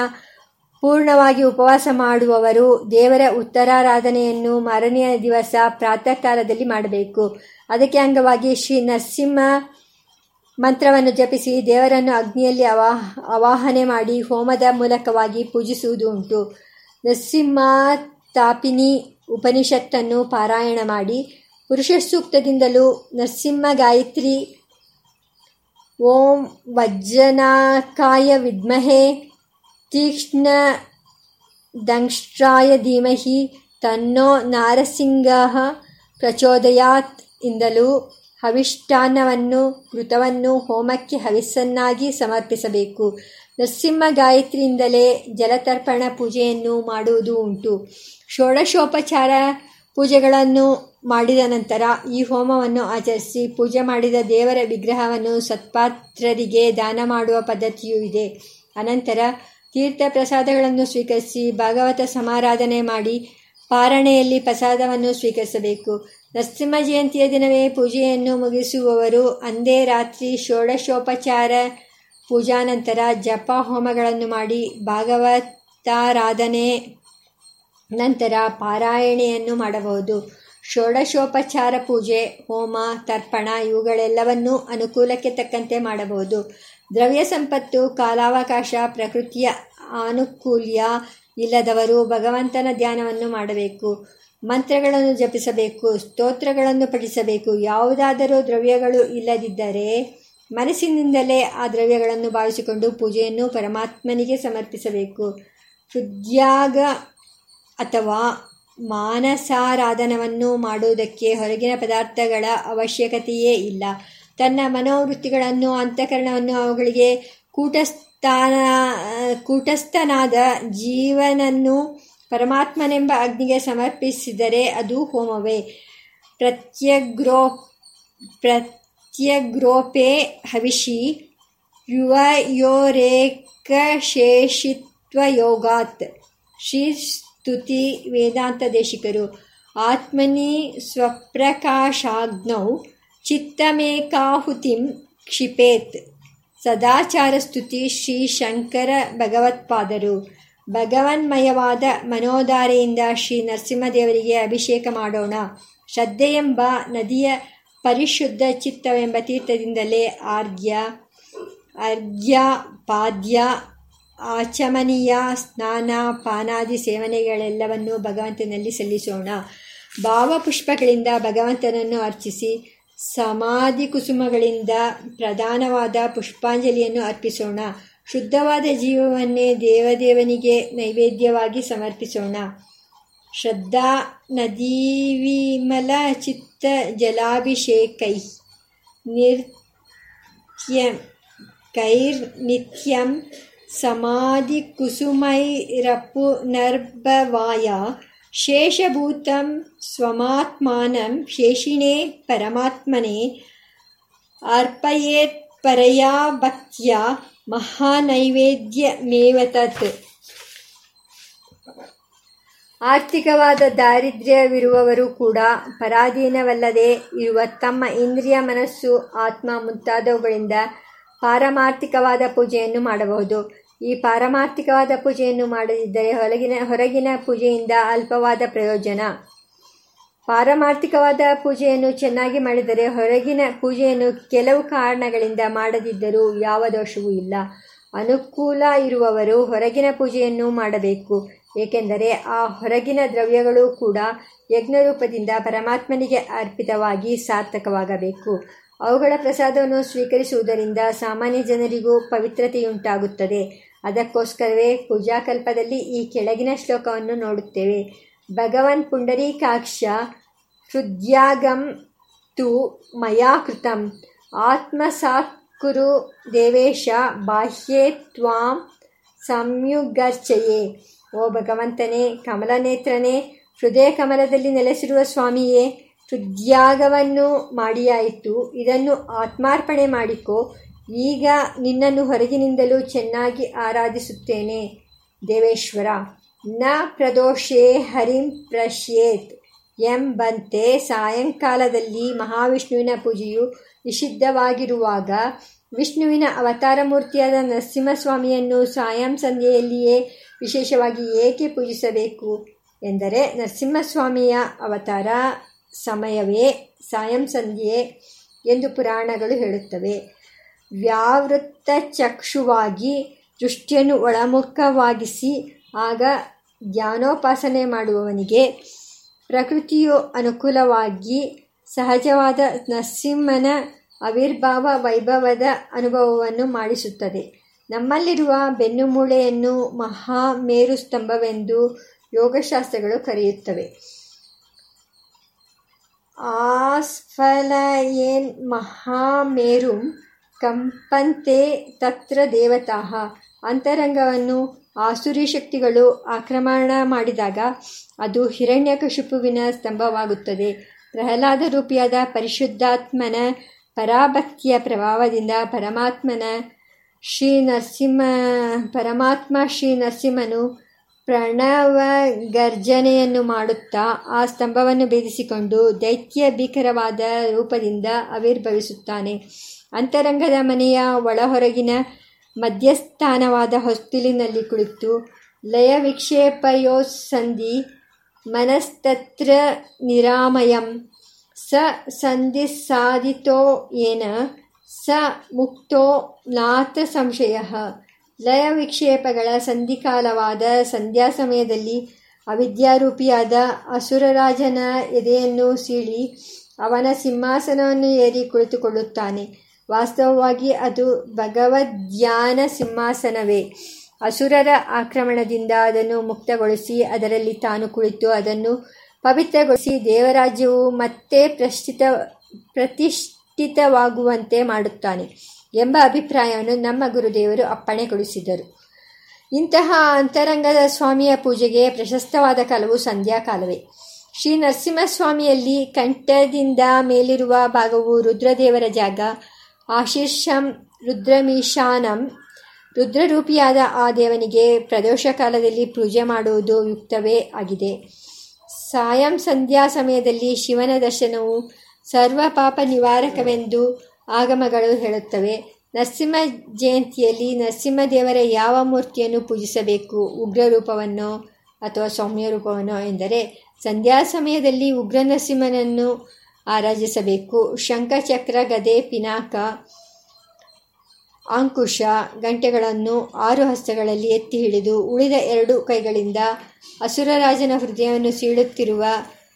ಪೂರ್ಣವಾಗಿ ಉಪವಾಸ ಮಾಡುವವರು ದೇವರ ಉತ್ತರಾರಾಧನೆಯನ್ನು ಮಾರನೆಯ ದಿವಸ ಪ್ರಾತಃ ಕಾಲದಲ್ಲಿ ಮಾಡಬೇಕು. ಅದಕ್ಕೆ ಅಂಗವಾಗಿ ಶ್ರೀ ನರಸಿಂಹ ಮಂತ್ರವನ್ನು ಜಪಿಸಿ ದೇವರನ್ನು ಅಗ್ನಿಯಲ್ಲಿ ಅವಾಹ ಅವಾಹನೆ ಮಾಡಿ ಹೋಮದ ಮೂಲಕವಾಗಿ ಪೂಜಿಸುವುದು ಉಂಟು. ನರಸಿಂಹ ತಾಪಿನಿ ಉಪನಿಷತ್ತನ್ನು ಪಾರಾಯಣ ಮಾಡಿ ಪುರುಷ ಸೂಕ್ತದಿಂದಲೂ ನರಸಿಂಹ ಗಾಯತ್ರಿ ಓಂ ವಜ್ರನಾಕಾಯ ವಿದ್ಮಹೆ ತೀಕ್ಷ್ಣ ದಂಷ್ಟ್ರಾಯ ಧೀಮಹಿ ತನ್ನೋ ನಾರಸಿಂಗ ಪ್ರಚೋದಯಾತ್ ಇಂದಲೂ ಹವಿಷ್ಠಾನವನ್ನು ಕೃತವನ್ನು ಹೋಮಕ್ಕೆ ಹವಿಸ್ಸನ್ನಾಗಿ ಸಮರ್ಪಿಸಬೇಕು. ನರಸಿಂಹ ಗಾಯತ್ರಿಯಿಂದಲೇ ಜಲತರ್ಪಣ ಪೂಜೆಯನ್ನು ಮಾಡುವುದು ಉಂಟು. ಷೋಡಶೋಪಚಾರ ಪೂಜೆಗಳನ್ನು ಮಾಡಿದ ನಂತರ ಈ ಹೋಮವನ್ನು ಆಚರಿಸಿ ಪೂಜೆ ಮಾಡಿದ ದೇವರ ವಿಗ್ರಹವನ್ನು ಸತ್ಪಾತ್ರರಿಗೆ ದಾನ ಮಾಡುವ ಪದ್ಧತಿಯೂ ಇದೆ. ಅನಂತರ ತೀರ್ಥ ಪ್ರಸಾದಗಳನ್ನು ಸ್ವೀಕರಿಸಿ ಭಾಗವತ ಸಮಾರಾಧನೆ ಮಾಡಿ ಪಾರಣೆಯಲ್ಲಿ ಪ್ರಸಾದವನ್ನು ಸ್ವೀಕರಿಸಬೇಕು. ನರಸಿಂಹ ಜಯಂತಿಯ ದಿನವೇ ಪೂಜೆಯನ್ನು ಮುಗಿಸುವವರು ಅಂದೇ ರಾತ್ರಿ ಷೋಡಶೋಪಚಾರ ಪೂಜಾನಂತರ ಜಪ ಹೋಮಗಳನ್ನು ಮಾಡಿ ಭಾಗವತಾರಾಧನೆ ನಂತರ ಪಾರಾಯಣೆಯನ್ನು ಮಾಡಬಹುದು. ಷೋಡಶೋಪಚಾರ ಪೂಜೆ, ಹೋಮ, ತರ್ಪಣ ಇವುಗಳೆಲ್ಲವನ್ನೂ ಅನುಕೂಲಕ್ಕೆ ತಕ್ಕಂತೆ ಮಾಡಬಹುದು. ದ್ರವ್ಯ ಸಂಪತ್ತು, ಕಾಲಾವಕಾಶ, ಪ್ರಕೃತಿಯ ಆನುಕೂಲ್ಯ ಇಲ್ಲದವರು ಭಗವಂತನ ಧ್ಯಾನವನ್ನು ಮಾಡಬೇಕು. ಮಂತ್ರಗಳನ್ನು ಜಪಿಸಬೇಕು, ಸ್ತೋತ್ರಗಳನ್ನು ಪಠಿಸಬೇಕು. ಯಾವುದಾದರೂ ದ್ರವ್ಯಗಳು ಇಲ್ಲದಿದ್ದರೆ ಮನಸ್ಸಿನಿಂದಲೇ ಆ ದ್ರವ್ಯಗಳನ್ನು ಭಾವಿಸಿಕೊಂಡು ಪೂಜೆಯನ್ನು ಪರಮಾತ್ಮನಿಗೆ ಸಮರ್ಪಿಸಬೇಕು. ಹೃದ್ಯಾಗ ಅಥವಾ ಮಾನಸಾರಾಧನವನ್ನು ಮಾಡುವುದಕ್ಕೆ ಹೊರಗಿನ ಪದಾರ್ಥಗಳ ಅವಶ್ಯಕತೆಯೇ ಇಲ್ಲ. ತನ್ನ ಮನೋವೃತ್ತಿಗಳನ್ನು, ಅಂತಃಕರಣವನ್ನು ಅವುಗಳಿಗೆ ಕೂಟಸ್ಥಾನ, ಕೂಟಸ್ಥನಾದ ಜೀವನನ್ನು ಪರಮಾತ್ಮನೆಂಬ ಅಗ್ನಿಗೆ ಸಮರ್ಪಿಸಿದರೆ ಅದು ಹೋಮವೇ. ಪ್ರತ್ಯಗ್ರೋ, ಪ್ರತ್ಯಗ್ರೋಪೇ ಹವಿಷಿ ಯುವಯೋರೇಕಶೇಷಿತ್ವಯೋಗಾತ್. ಶ್ರೀ ಸ್ತುತಿ ವೇದಾಂತ ದೇಶಿಕರು. ಆತ್ಮನಿ ಸ್ವಪ್ರಕಾಶಾಗ್ನೌ ಚಿತ್ತಮೇಕಾಹುತಿಂ ಕ್ಷಿಪೇತ್. ಸದಾಚಾರ ಸ್ತುತಿ ಶ್ರೀ ಶಂಕರ ಭಗವತ್ಪಾದರು. ಭಗವನ್ಮಯವಾದ ಮನೋಧಾರೆಯಿಂದ ಶ್ರೀ ನರಸಿಂಹದೇವರಿಗೆ ಅಭಿಷೇಕ ಮಾಡೋಣ. ಶ್ರದ್ಧೆಯೆಂಬ ನದಿಯ ಪರಿಶುದ್ಧ ಚಿತ್ತವೆಂಬ ತೀರ್ಥದಿಂದಲೇ ಆರ್ಘ್ಯ ಅರ್ಘ್ಯ ಪಾದ್ಯ ಆಚಮನೀಯ, ಸ್ನಾನ, ಪಾನಾದಿ ಸೇವನೆಗಳೆಲ್ಲವನ್ನೂ ಭಗವಂತನಲ್ಲಿ ಸಲ್ಲಿಸೋಣ. ಭಾವಪುಷ್ಪಗಳಿಂದ ಭಗವಂತನನ್ನು ಅರ್ಚಿಸಿ, ಸಮಾಧಿ ಕುಸುಮಗಳಿಂದ ಪ್ರಧಾನವಾದ ಪುಷ್ಪಾಂಜಲಿಯನ್ನು ಅರ್ಪಿಸೋಣ. ಶುದ್ಧವಾದ ಜೀವವನ್ನೇ ದೇವದೇವನಿಗೆ ನೈವೇದ್ಯವಾಗಿ ಸಮರ್ಪಿಸೋಣ. ಶ್ರದ್ಧಾ ನದೀವಿಮಲ ಚಿತ್ತ ಜಲಾಭಿಷೇಕೈ ನಿರ್ತ್ಯ ಕೈರ್ ನಿತ್ಯಂ ಸಮಾಧಿ ಕುಸುಮೈರಪ್ಪು ನರ್ಭವಾಯ ಶೇಷಭೂತಂ ಸ್ವಮಾತ್ಮಾನಂ ಶೇಷಿಣೇ ಪರಮಾತ್ಮನೇ ಅರ್ಪಯೇತ್ ಪರಯಾ ಭಕ್ತ್ಯ ಮಹಾನೈವೇದ್ಯಮೇವತತ್ ಆರ್ಥಿಕವಾದ ದಾರಿದ್ರ್ಯವಿರುವವರು ಕೂಡ ಪರಾಧೀನವಲ್ಲದೆ ಇರುವ ತಮ್ಮ ಇಂದ್ರಿಯ ಮನಸ್ಸು, ಆತ್ಮ ಮುಂತಾದವುಗಳಿಂದ ಪಾರಮಾರ್ಥಿಕವಾದ ಪೂಜೆಯನ್ನು ಮಾಡಬಹುದು. ಈ ಪಾರಮಾರ್ಥಿಕವಾದ ಪೂಜೆಯನ್ನು ಮಾಡದಿದ್ದರೆ ಹೊರಗಿನ ಹೊರಗಿನ ಪೂಜೆಯಿಂದ ಅಲ್ಪವಾದ ಪ್ರಯೋಜನ. ಪಾರಮಾರ್ಥಿಕವಾದ ಪೂಜೆಯನ್ನು ಚೆನ್ನಾಗಿ ಮಾಡಿದರೆ ಹೊರಗಿನ ಪೂಜೆಯನ್ನು ಕೆಲವು ಕಾರಣಗಳಿಂದ ಮಾಡದಿದ್ದರೂ ಯಾವ ದೋಷವೂ ಇಲ್ಲ. ಅನುಕೂಲ ಇರುವವರು ಹೊರಗಿನ ಪೂಜೆಯನ್ನು ಮಾಡಬೇಕು. ಏಕೆಂದರೆ ಆ ಹೊರಗಿನ ದ್ರವ್ಯಗಳು ಕೂಡ ಯಜ್ಞರೂಪದಿಂದ ಪರಮಾತ್ಮನಿಗೆ ಅರ್ಪಿತವಾಗಿ ಸಾರ್ಥಕವಾಗಬೇಕು. ಅವುಗಳ ಪ್ರಸಾದವನ್ನು ಸ್ವೀಕರಿಸುವುದರಿಂದ ಸಾಮಾನ್ಯ ಜನರಿಗೂ ಪವಿತ್ರತೆಯುಂಟಾಗುತ್ತದೆ. ಅದಕ್ಕೋಸ್ಕರವೇ ಪೂಜಾಕಲ್ಪದಲ್ಲಿ ಈ ಕೆಳಗಿನ ಶ್ಲೋಕವನ್ನು ನೋಡುತ್ತೇವೆ. ಭಗವನ್ ಪುಂಡರೀಕಾಕ್ಷ ಹೃದ್ಯಾಗಂ ತು ಮಯಾ ಕೃತಂ. ಆತ್ಮಸಾತ್ ದೇವೇಶ ಬಾಹ್ಯೇ ತ್ವಾಂ ಸಂಯುಗರ್ಚಯೇ. ಓ ಭಗವಂತನೇ, ಕಮಲನೇತ್ರನೇ, ಹೃದಯ ಕಮಲದಲ್ಲಿ ನೆಲೆಸಿರುವ ಸ್ವಾಮಿಯೇ, ಹೃದ್ಯಾಗವನ್ನು ಮಾಡಿಯಾಯಿತು. ಇದನ್ನು ಆತ್ಮಾರ್ಪಣೆ ಮಾಡಿಕೊ. ಈಗ ನಿನ್ನನ್ನು ಹೊರಗಿನಿಂದಲೂ ಚೆನ್ನಾಗಿ ಆರಾಧಿಸುತ್ತೇನೆ, ದೇವೇಶ್ವರ. ನ ಪ್ರದೋಷೇ ಹರಿಂ ಪ್ರಶ್ಯೇತ್ ಎಂಬಂತೆ ಸಾಯಂಕಾಲದಲ್ಲಿ ಮಹಾವಿಷ್ಣುವಿನ ಪೂಜೆಯು ನಿಷಿದ್ಧವಾಗಿರುವಾಗ ವಿಷ್ಣುವಿನ ಅವತಾರ ಮೂರ್ತಿಯಾದ ನರಸಿಂಹಸ್ವಾಮಿಯನ್ನು ಸಾಯಂ ಸಂಧ್ಯೆಯಲ್ಲಿಯೇ ವಿಶೇಷವಾಗಿ ಏಕೆ ಪೂಜಿಸಬೇಕು ಎಂದರೆ ನರಸಿಂಹಸ್ವಾಮಿಯ ಅವತಾರ ಸಮಯವೇ ಸಾಯಂ ಸಂಧ್ಯೆ ಎಂದು ಪುರಾಣಗಳು ಹೇಳುತ್ತವೆ. ವ್ಯಾವೃತ್ತ ಚಕ್ಷುವಾಗಿ ದೃಷ್ಟಿಯನ್ನು ಒಳಮುಖವಾಗಿಸಿ, ಆಗ ಧ್ಯಾನೋಪಾಸನೆ ಮಾಡುವವನಿಗೆ ಪ್ರಕೃತಿಯು ಅನುಕೂಲವಾಗಿ ಸಹಜವಾದ ನರಸಿಂಹನ ಆವಿರ್ಭಾವ ವೈಭವದ ಅನುಭವವನ್ನು ಮಾಡಿಸುತ್ತದೆ. ನಮ್ಮಲ್ಲಿರುವ ಬೆನ್ನುಮೂಳೆಯನ್ನು ಮಹಾಮೇರು ಸ್ತಂಭವೆಂದು ಯೋಗಶಾಸ್ತ್ರಗಳು ಕರೆಯುತ್ತವೆ. ಆಸ್ಫಲಯೇನ್ ಮಹಾಮೇರುಂ ಕಂಪಂತೆ ತತ್ರ ದೇವತಾಹ ಅಂತರಂಗವನ್ನು ಆಸುರಿ ಶಕ್ತಿಗಳು ಆಕ್ರಮಣ ಮಾಡಿದಾಗ ಅದು ಹಿರಣ್ಯಕಶಿಪುವಿನ ಸ್ತಂಭವಾಗುತ್ತದೆ. ಪ್ರಹ್ಲಾದ ರೂಪಿಯಾದ ಪರಿಶುದ್ಧಾತ್ಮನ ಪರಾಭಕ್ತಿಯ ಪ್ರಭಾವದಿಂದ ಪರಮಾತ್ಮನ ಶ್ರೀ ನರಸಿಂಹ, ಪರಮಾತ್ಮ ಶ್ರೀ ನರಸಿಂಹನು ಪ್ರಣವ ಗರ್ಜನೆಯನ್ನು ಮಾಡುತ್ತಾ ಆ ಸ್ತಂಭವನ್ನು ಭೇದಿಸಿಕೊಂಡು ದೈತ್ಯ ಭೀಕರವಾದ ರೂಪದಿಂದ ಆವಿರ್ಭವಿಸುತ್ತಾನೆ. ಅಂತರಂಗದ ಮನೆಯ ಒಳಹೊರಗಿನ ಮಧ್ಯಸ್ಥಾನವಾದ ಹೊಸ್ತಿಲಿನಲ್ಲಿ ಕುಳಿತು ಲಯ ವಿಕ್ಷೇಪಯೋಸಂಧಿ ಮನಸ್ತತ್ರ ನಿರಾಮಯಂ. ಸ ಸಂಧಿ ಸಾಧಿತೋ ಏನ? ಸ ಮುಕ್ತೋ ನಾಥ ಸಂಶಯ. ಲಯ ವಿಕ್ಷೇಪಗಳ ಸಂಧಿಕಾಲವಾದ ಸಂಧ್ಯಾ ಸಮಯದಲ್ಲಿ ಅವಿದ್ಯಾರೂಪಿಯಾದ ಅಸುರರಾಜನ ಎದೆಯನ್ನು ಸೀಳಿ ಅವನ ಸಿಂಹಾಸನವನ್ನು ಏರಿ ಕುಳಿತುಕೊಳ್ಳುತ್ತಾನೆ. ವಾಸ್ತವವಾಗಿ ಅದು ಭಗವದ್ಧ್ಯಾನ ಸಿಂಹಾಸನವೇ. ಅಸುರರ ಆಕ್ರಮಣದಿಂದ ಅದನ್ನು ಮುಕ್ತಗೊಳಿಸಿ ಅದರಲ್ಲಿ ತಾನು ಕುಳಿತು ಅದನ್ನು ಪವಿತ್ರಗೊಳಿಸಿ ದೇವರಾಜ್ಯವು ಮತ್ತೆ ಪ್ರಶ್ಚಿತ, ಪ್ರತಿಷ್ಠಿತವಾಗುವಂತೆ ಮಾಡುತ್ತಾನೆ ಎಂಬ ಅಭಿಪ್ರಾಯವನ್ನು ನಮ್ಮ ಗುರುದೇವರು ಅಪ್ಪಣೆಗೊಳಿಸಿದರು. ಇಂತಹ ಅಂತರಂಗದ ಸ್ವಾಮಿಯ ಪೂಜೆಗೆ ಪ್ರಶಸ್ತವಾದ ಕಾಲವು ಸಂಧ್ಯಾಕಾಲವೇ. ಶ್ರೀ ನರಸಿಂಹಸ್ವಾಮಿಯಲ್ಲಿ ಕಂಠದಿಂದ ಮೇಲಿರುವ ಭಾಗವು ರುದ್ರದೇವರ ಜಾಗ ಆಶೀರ್ಷಂ ರುದ್ರಮೀಶಾನಂ. ರುದ್ರರೂಪಿಯಾದ ಆ ದೇವನಿಗೆ ಪ್ರದೋಷ ಕಾಲದಲ್ಲಿ ಪೂಜೆ ಮಾಡುವುದು ಯುಕ್ತವೇ ಆಗಿದೆ. ಸಾಯಂ ಸಂಧ್ಯಾ ಸಮಯದಲ್ಲಿ ಶಿವನ ದರ್ಶನವು ಸರ್ವ ಪಾಪ ನಿವಾರಕವೆಂದು ಆಗಮಗಳು ಹೇಳುತ್ತವೆ. ನರಸಿಂಹ ಜಯಂತಿಯಲ್ಲಿ ನರಸಿಂಹದೇವರ ಯಾವ ಮೂರ್ತಿಯನ್ನು ಪೂಜಿಸಬೇಕು? ಉಗ್ರ ರೂಪವನ್ನು ಅಥವಾ ಸೌಮ್ಯ ರೂಪವನ್ನು ಎಂದರೆ, ಸಂಧ್ಯಾ ಸಮಯದಲ್ಲಿ ಉಗ್ರ ನರಸಿಂಹನನ್ನು ಆರಾಧಿಸಬೇಕು. ಶಂಖಚಕ್ರ, ಗದೆ, ಪಿನಾಕ, ಅಂಕುಶ ಗಂಟೆಗಳನ್ನು ಆರು ಹಸ್ತಗಳಲ್ಲಿ ಎತ್ತಿ ಹಿಡಿದು ಉಳಿದ ಎರಡು ಕೈಗಳಿಂದ ಅಸುರರಾಜನ ಹೃದಯವನ್ನು ಸೀಳುತ್ತಿರುವ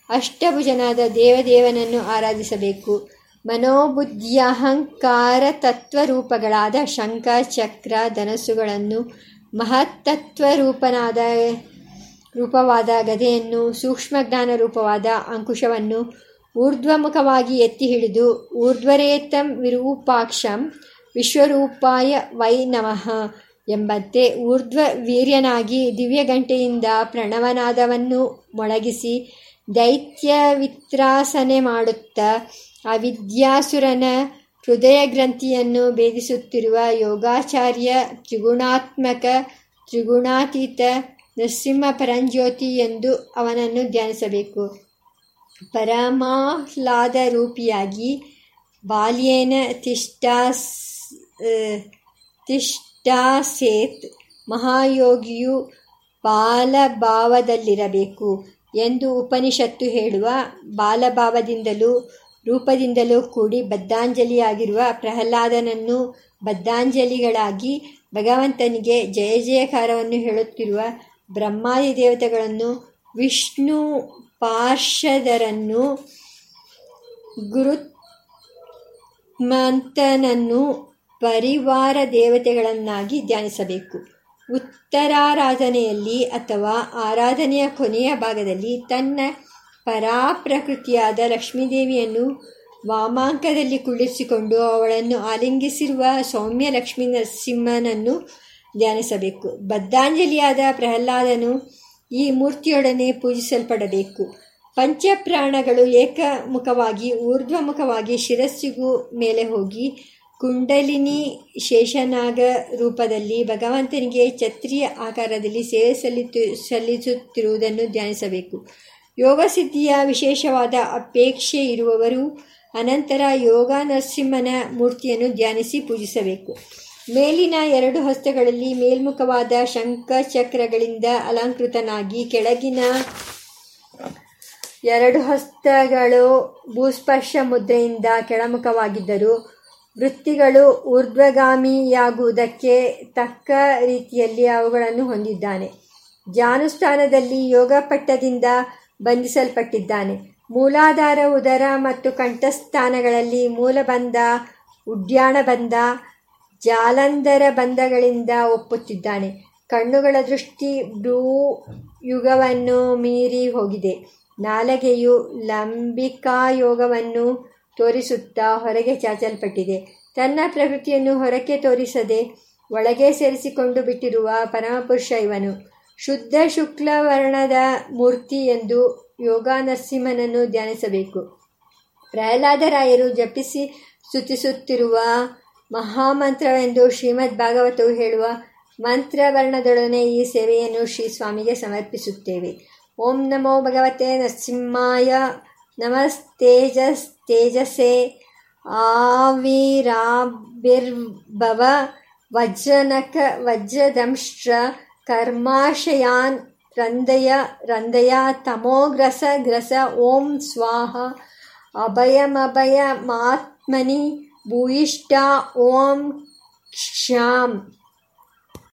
ಅಷ್ಟಭುಜನಾದ ದೇವದೇವನನ್ನು ಆರಾಧಿಸಬೇಕು. ಮನೋಬುದ್ಧಿಯಹಂಕಾರ ತತ್ವರೂಪಗಳಾದ ಶಂಖ ಚಕ್ರ ಧನಸ್ಸುಗಳನ್ನು ಮಹತ್ತತ್ವರೂಪನಾದ, ರೂಪವಾದ ಗದೆಯನ್ನು ಸೂಕ್ಷ್ಮಜ್ಞಾನ ರೂಪವಾದ ಅಂಕುಶವನ್ನು ಊರ್ಧ್ವಮುಖವಾಗಿ ಎತ್ತಿ ಹಿಡಿದು, ಊರ್ಧ್ವರೇತಂ ವಿರೂಪಾಕ್ಷಂ ವಿಶ್ವರೂಪಾಯ ವೈ ನಮಃ ಎಂಬಂತೆ ಊರ್ಧ್ವ ವೀರ್ಯನಾಗಿ ದಿವ್ಯಗಂಟೆಯಿಂದ ಪ್ರಣವನಾದವನ್ನು ಮೊಳಗಿಸಿ ದೈತ್ಯವಿತ್ರಾಸನೆ ಮಾಡುತ್ತ ಅವಿದ್ಯಾಸುರನ ಹೃದಯ ಗ್ರಂಥಿಯನ್ನು ಭೇದಿಸುತ್ತಿರುವ ಯೋಗಾಚಾರ್ಯ ತ್ರಿಗುಣಾತ್ಮಕ ತ್ರಿಗುಣಾತೀತ ನರಸಿಂಹ ಪರಂಜ್ಯೋತಿ ಎಂದು ಅವನನ್ನು ಧ್ಯಾನಿಸಬೇಕು. ಪರಮಾಹ್ಲಾದ ರೂಪಿಯಾಗಿ ಬಾಲ್ಯೇನ ತಿಷ್ಟಾಸ್ ತಿಷ್ಟಾಸೇತ್ ಮಹಾಯೋಗಿಯು ಬಾಲಭಾವದಲ್ಲಿರಬೇಕು ಎಂದು ಉಪನಿಷತ್ತು ಹೇಳುವ ಬಾಲಭಾವದಿಂದಲೂ ರೂಪದಿಂದಲೂ ಕೂಡಿ ಬದ್ಧಾಂಜಲಿಯಾಗಿರುವ ಪ್ರಹ್ಲಾದನನ್ನು ಬದ್ಧಾಂಜಲಿಗಳಾಗಿ ಭಗವಂತನಿಗೆ ಜಯ ಜಯಕಾರವನ್ನು ಹೇಳುತ್ತಿರುವ ಬ್ರಹ್ಮಾದಿ ದೇವತೆಗಳನ್ನು ವಿಷ್ಣು ಪಾರ್ಷದರನ್ನು ಗುರುತ್ಮಂತನನ್ನು ಪರಿವಾರ ದೇವತೆಗಳನ್ನಾಗಿ ಧ್ಯಾನಿಸಬೇಕು. ಉತ್ತರಾರಾಧನೆಯಲ್ಲಿ ಅಥವಾ ಆರಾಧನೆಯ ಕೊನೆಯ ಭಾಗದಲ್ಲಿ ತನ್ನ ಪರಾಪ್ರಕೃತಿಯಾದ ಲಕ್ಷ್ಮೀದೇವಿಯನ್ನು ವಾಮಾಂಕದಲ್ಲಿ ಕುಳ್ಳಿಸಿಕೊಂಡು ಅವಳನ್ನು ಆಲಿಂಗಿಸಿರುವ ಸೌಮ್ಯ ಲಕ್ಷ್ಮೀ ನರಸಿಂಹನನ್ನು ಧ್ಯಾನಿಸಬೇಕು. ಬದ್ಧಾಂಜಲಿಯಾದ ಪ್ರಹ್ಲಾದನು ಈ ಮೂರ್ತಿಯೊಡನೆ ಪೂಜಿಸಲ್ಪಡಬೇಕು. ಪಂಚಪ್ರಾಣಗಳು ಏಕಮುಖವಾಗಿ, ಊರ್ಧ್ವಮುಖವಾಗಿ ಶಿರಸ್ಸಿಗೂ ಮೇಲೆ ಹೋಗಿ, ಕುಂಡಲಿನಿ ಶೇಷನಾಗ ರೂಪದಲ್ಲಿ ಭಗವಂತನಿಗೆ ಛತ್ರಿಯ ಆಕಾರದಲ್ಲಿ ಸೇವೆ ಸಲ್ಲಿತು, ಸಲ್ಲಿಸುತ್ತಿರುವುದನ್ನು ಧ್ಯಾನಿಸಬೇಕು. ಯೋಗಸಿದ್ಧಿಯ ವಿಶೇಷವಾದ ಅಪೇಕ್ಷೆ ಇರುವವರು ಅನಂತರ ಯೋಗ ನರಸಿಂಹನ ಮೂರ್ತಿಯನ್ನು ಧ್ಯಾನಿಸಿ ಪೂಜಿಸಬೇಕು. ಮೇಲಿನ ಎರಡು ಹಸ್ತಗಳಲ್ಲಿ ಮೇಲ್ಮುಖವಾದ ಶಂಖಚಕ್ರಗಳಿಂದ ಅಲಂಕೃತನಾಗಿ ಕೆಳಗಿನ ಎರಡು ಹಸ್ತಗಳು ಭೂಸ್ಪರ್ಶ ಮುದ್ರೆಯಿಂದ ಕೆಳಮುಖವಾಗಿದ್ದರು ವೃತ್ತಿಗಳು ಊರ್ಧ್ವಗಾಮಿಯಾಗುವುದಕ್ಕೆ ತಕ್ಕ ರೀತಿಯಲ್ಲಿ ಅವುಗಳನ್ನು ಹೊಂದಿದ್ದಾನೆ. ಜಾನುಸ್ಥಾನದಲ್ಲಿ ಯೋಗ ಪಟ್ಟದಿಂದ ಬಂಧಿಸಲ್ಪಟ್ಟಿದ್ದಾನೆ. ಮೂಲಾಧಾರ ಉದರ ಮತ್ತು ಕಂಠಸ್ಥಾನಗಳಲ್ಲಿ ಮೂಲಬಂಧ ಉಡ್ಯಾಣಬಂಧ ಜಾಲಂಧರ ಬಂಧಗಳಿಂದ ಒಪ್ಪುತ್ತಿದ್ದಾನೆ. ಕಣ್ಣುಗಳ ದೃಷ್ಟಿ ಭ್ರೂ ಯುಗವನ್ನು ಮೀರಿ ಹೋಗಿದೆ. ನಾಲಗೆಯು ಲಂಬಿಕಾಯೋಗವನ್ನು ತೋರಿಸುತ್ತಾ ಹೊರಗೆ ಚಾಚಲ್ಪಟ್ಟಿದೆ. ತನ್ನ ಪ್ರಕೃತಿಯನ್ನು ಹೊರಕ್ಕೆ ತೋರಿಸದೆ ಒಳಗೆ ಸೇರಿಸಿಕೊಂಡು ಬಿಟ್ಟಿರುವ ಪರಮಪುರುಷ ಇವನು. ಶುದ್ಧ ಶುಕ್ಲವರ್ಣದ ಮೂರ್ತಿ ಎಂದು ಯೋಗ ನರಸಿಂಹನನ್ನು ಧ್ಯಾನಿಸಬೇಕು. ಪ್ರಹ್ಲಾದರಾಯರು ಜಪಿಸಿ ಸ್ತುತಿಸುತ್ತಿರುವ ಮಹಾಮಂತ್ರವೆಂದು ಶ್ರೀಮದ್ ಭಾಗವತವು ಹೇಳುವ ಮಂತ್ರವರ್ಣದೊಡನೆ ಈ ಸೇವೆಯನ್ನು ಶ್ರೀ ಸ್ವಾಮಿಗೆ ಸಮರ್ಪಿಸುತ್ತೇವೆ. ಓಂ ನಮೋ ಭಗವತೆ ನರಸಿಂಹಾಯ. ನಮಸ್ತೇಜಸ್ತೇಜಸೆ. ಆವಿರಾಭಿರ್ಭವ ವಜ್ರನಕ ವಜ್ರದಂಶ್ರ ಕರ್ಮಾಶಯಾನ್ ರಂದಯ. ರಂದಯ ತಮೋಗ್ರಸ ಗ್ರಸ ಓಂ ಸ್ವಾಹ. ಅಭಯಮಭಯ ಮಾತ್ಮನಿ ಭೂಯಿಷ್ಠ ಓಂ ಕ್ಷಾಂ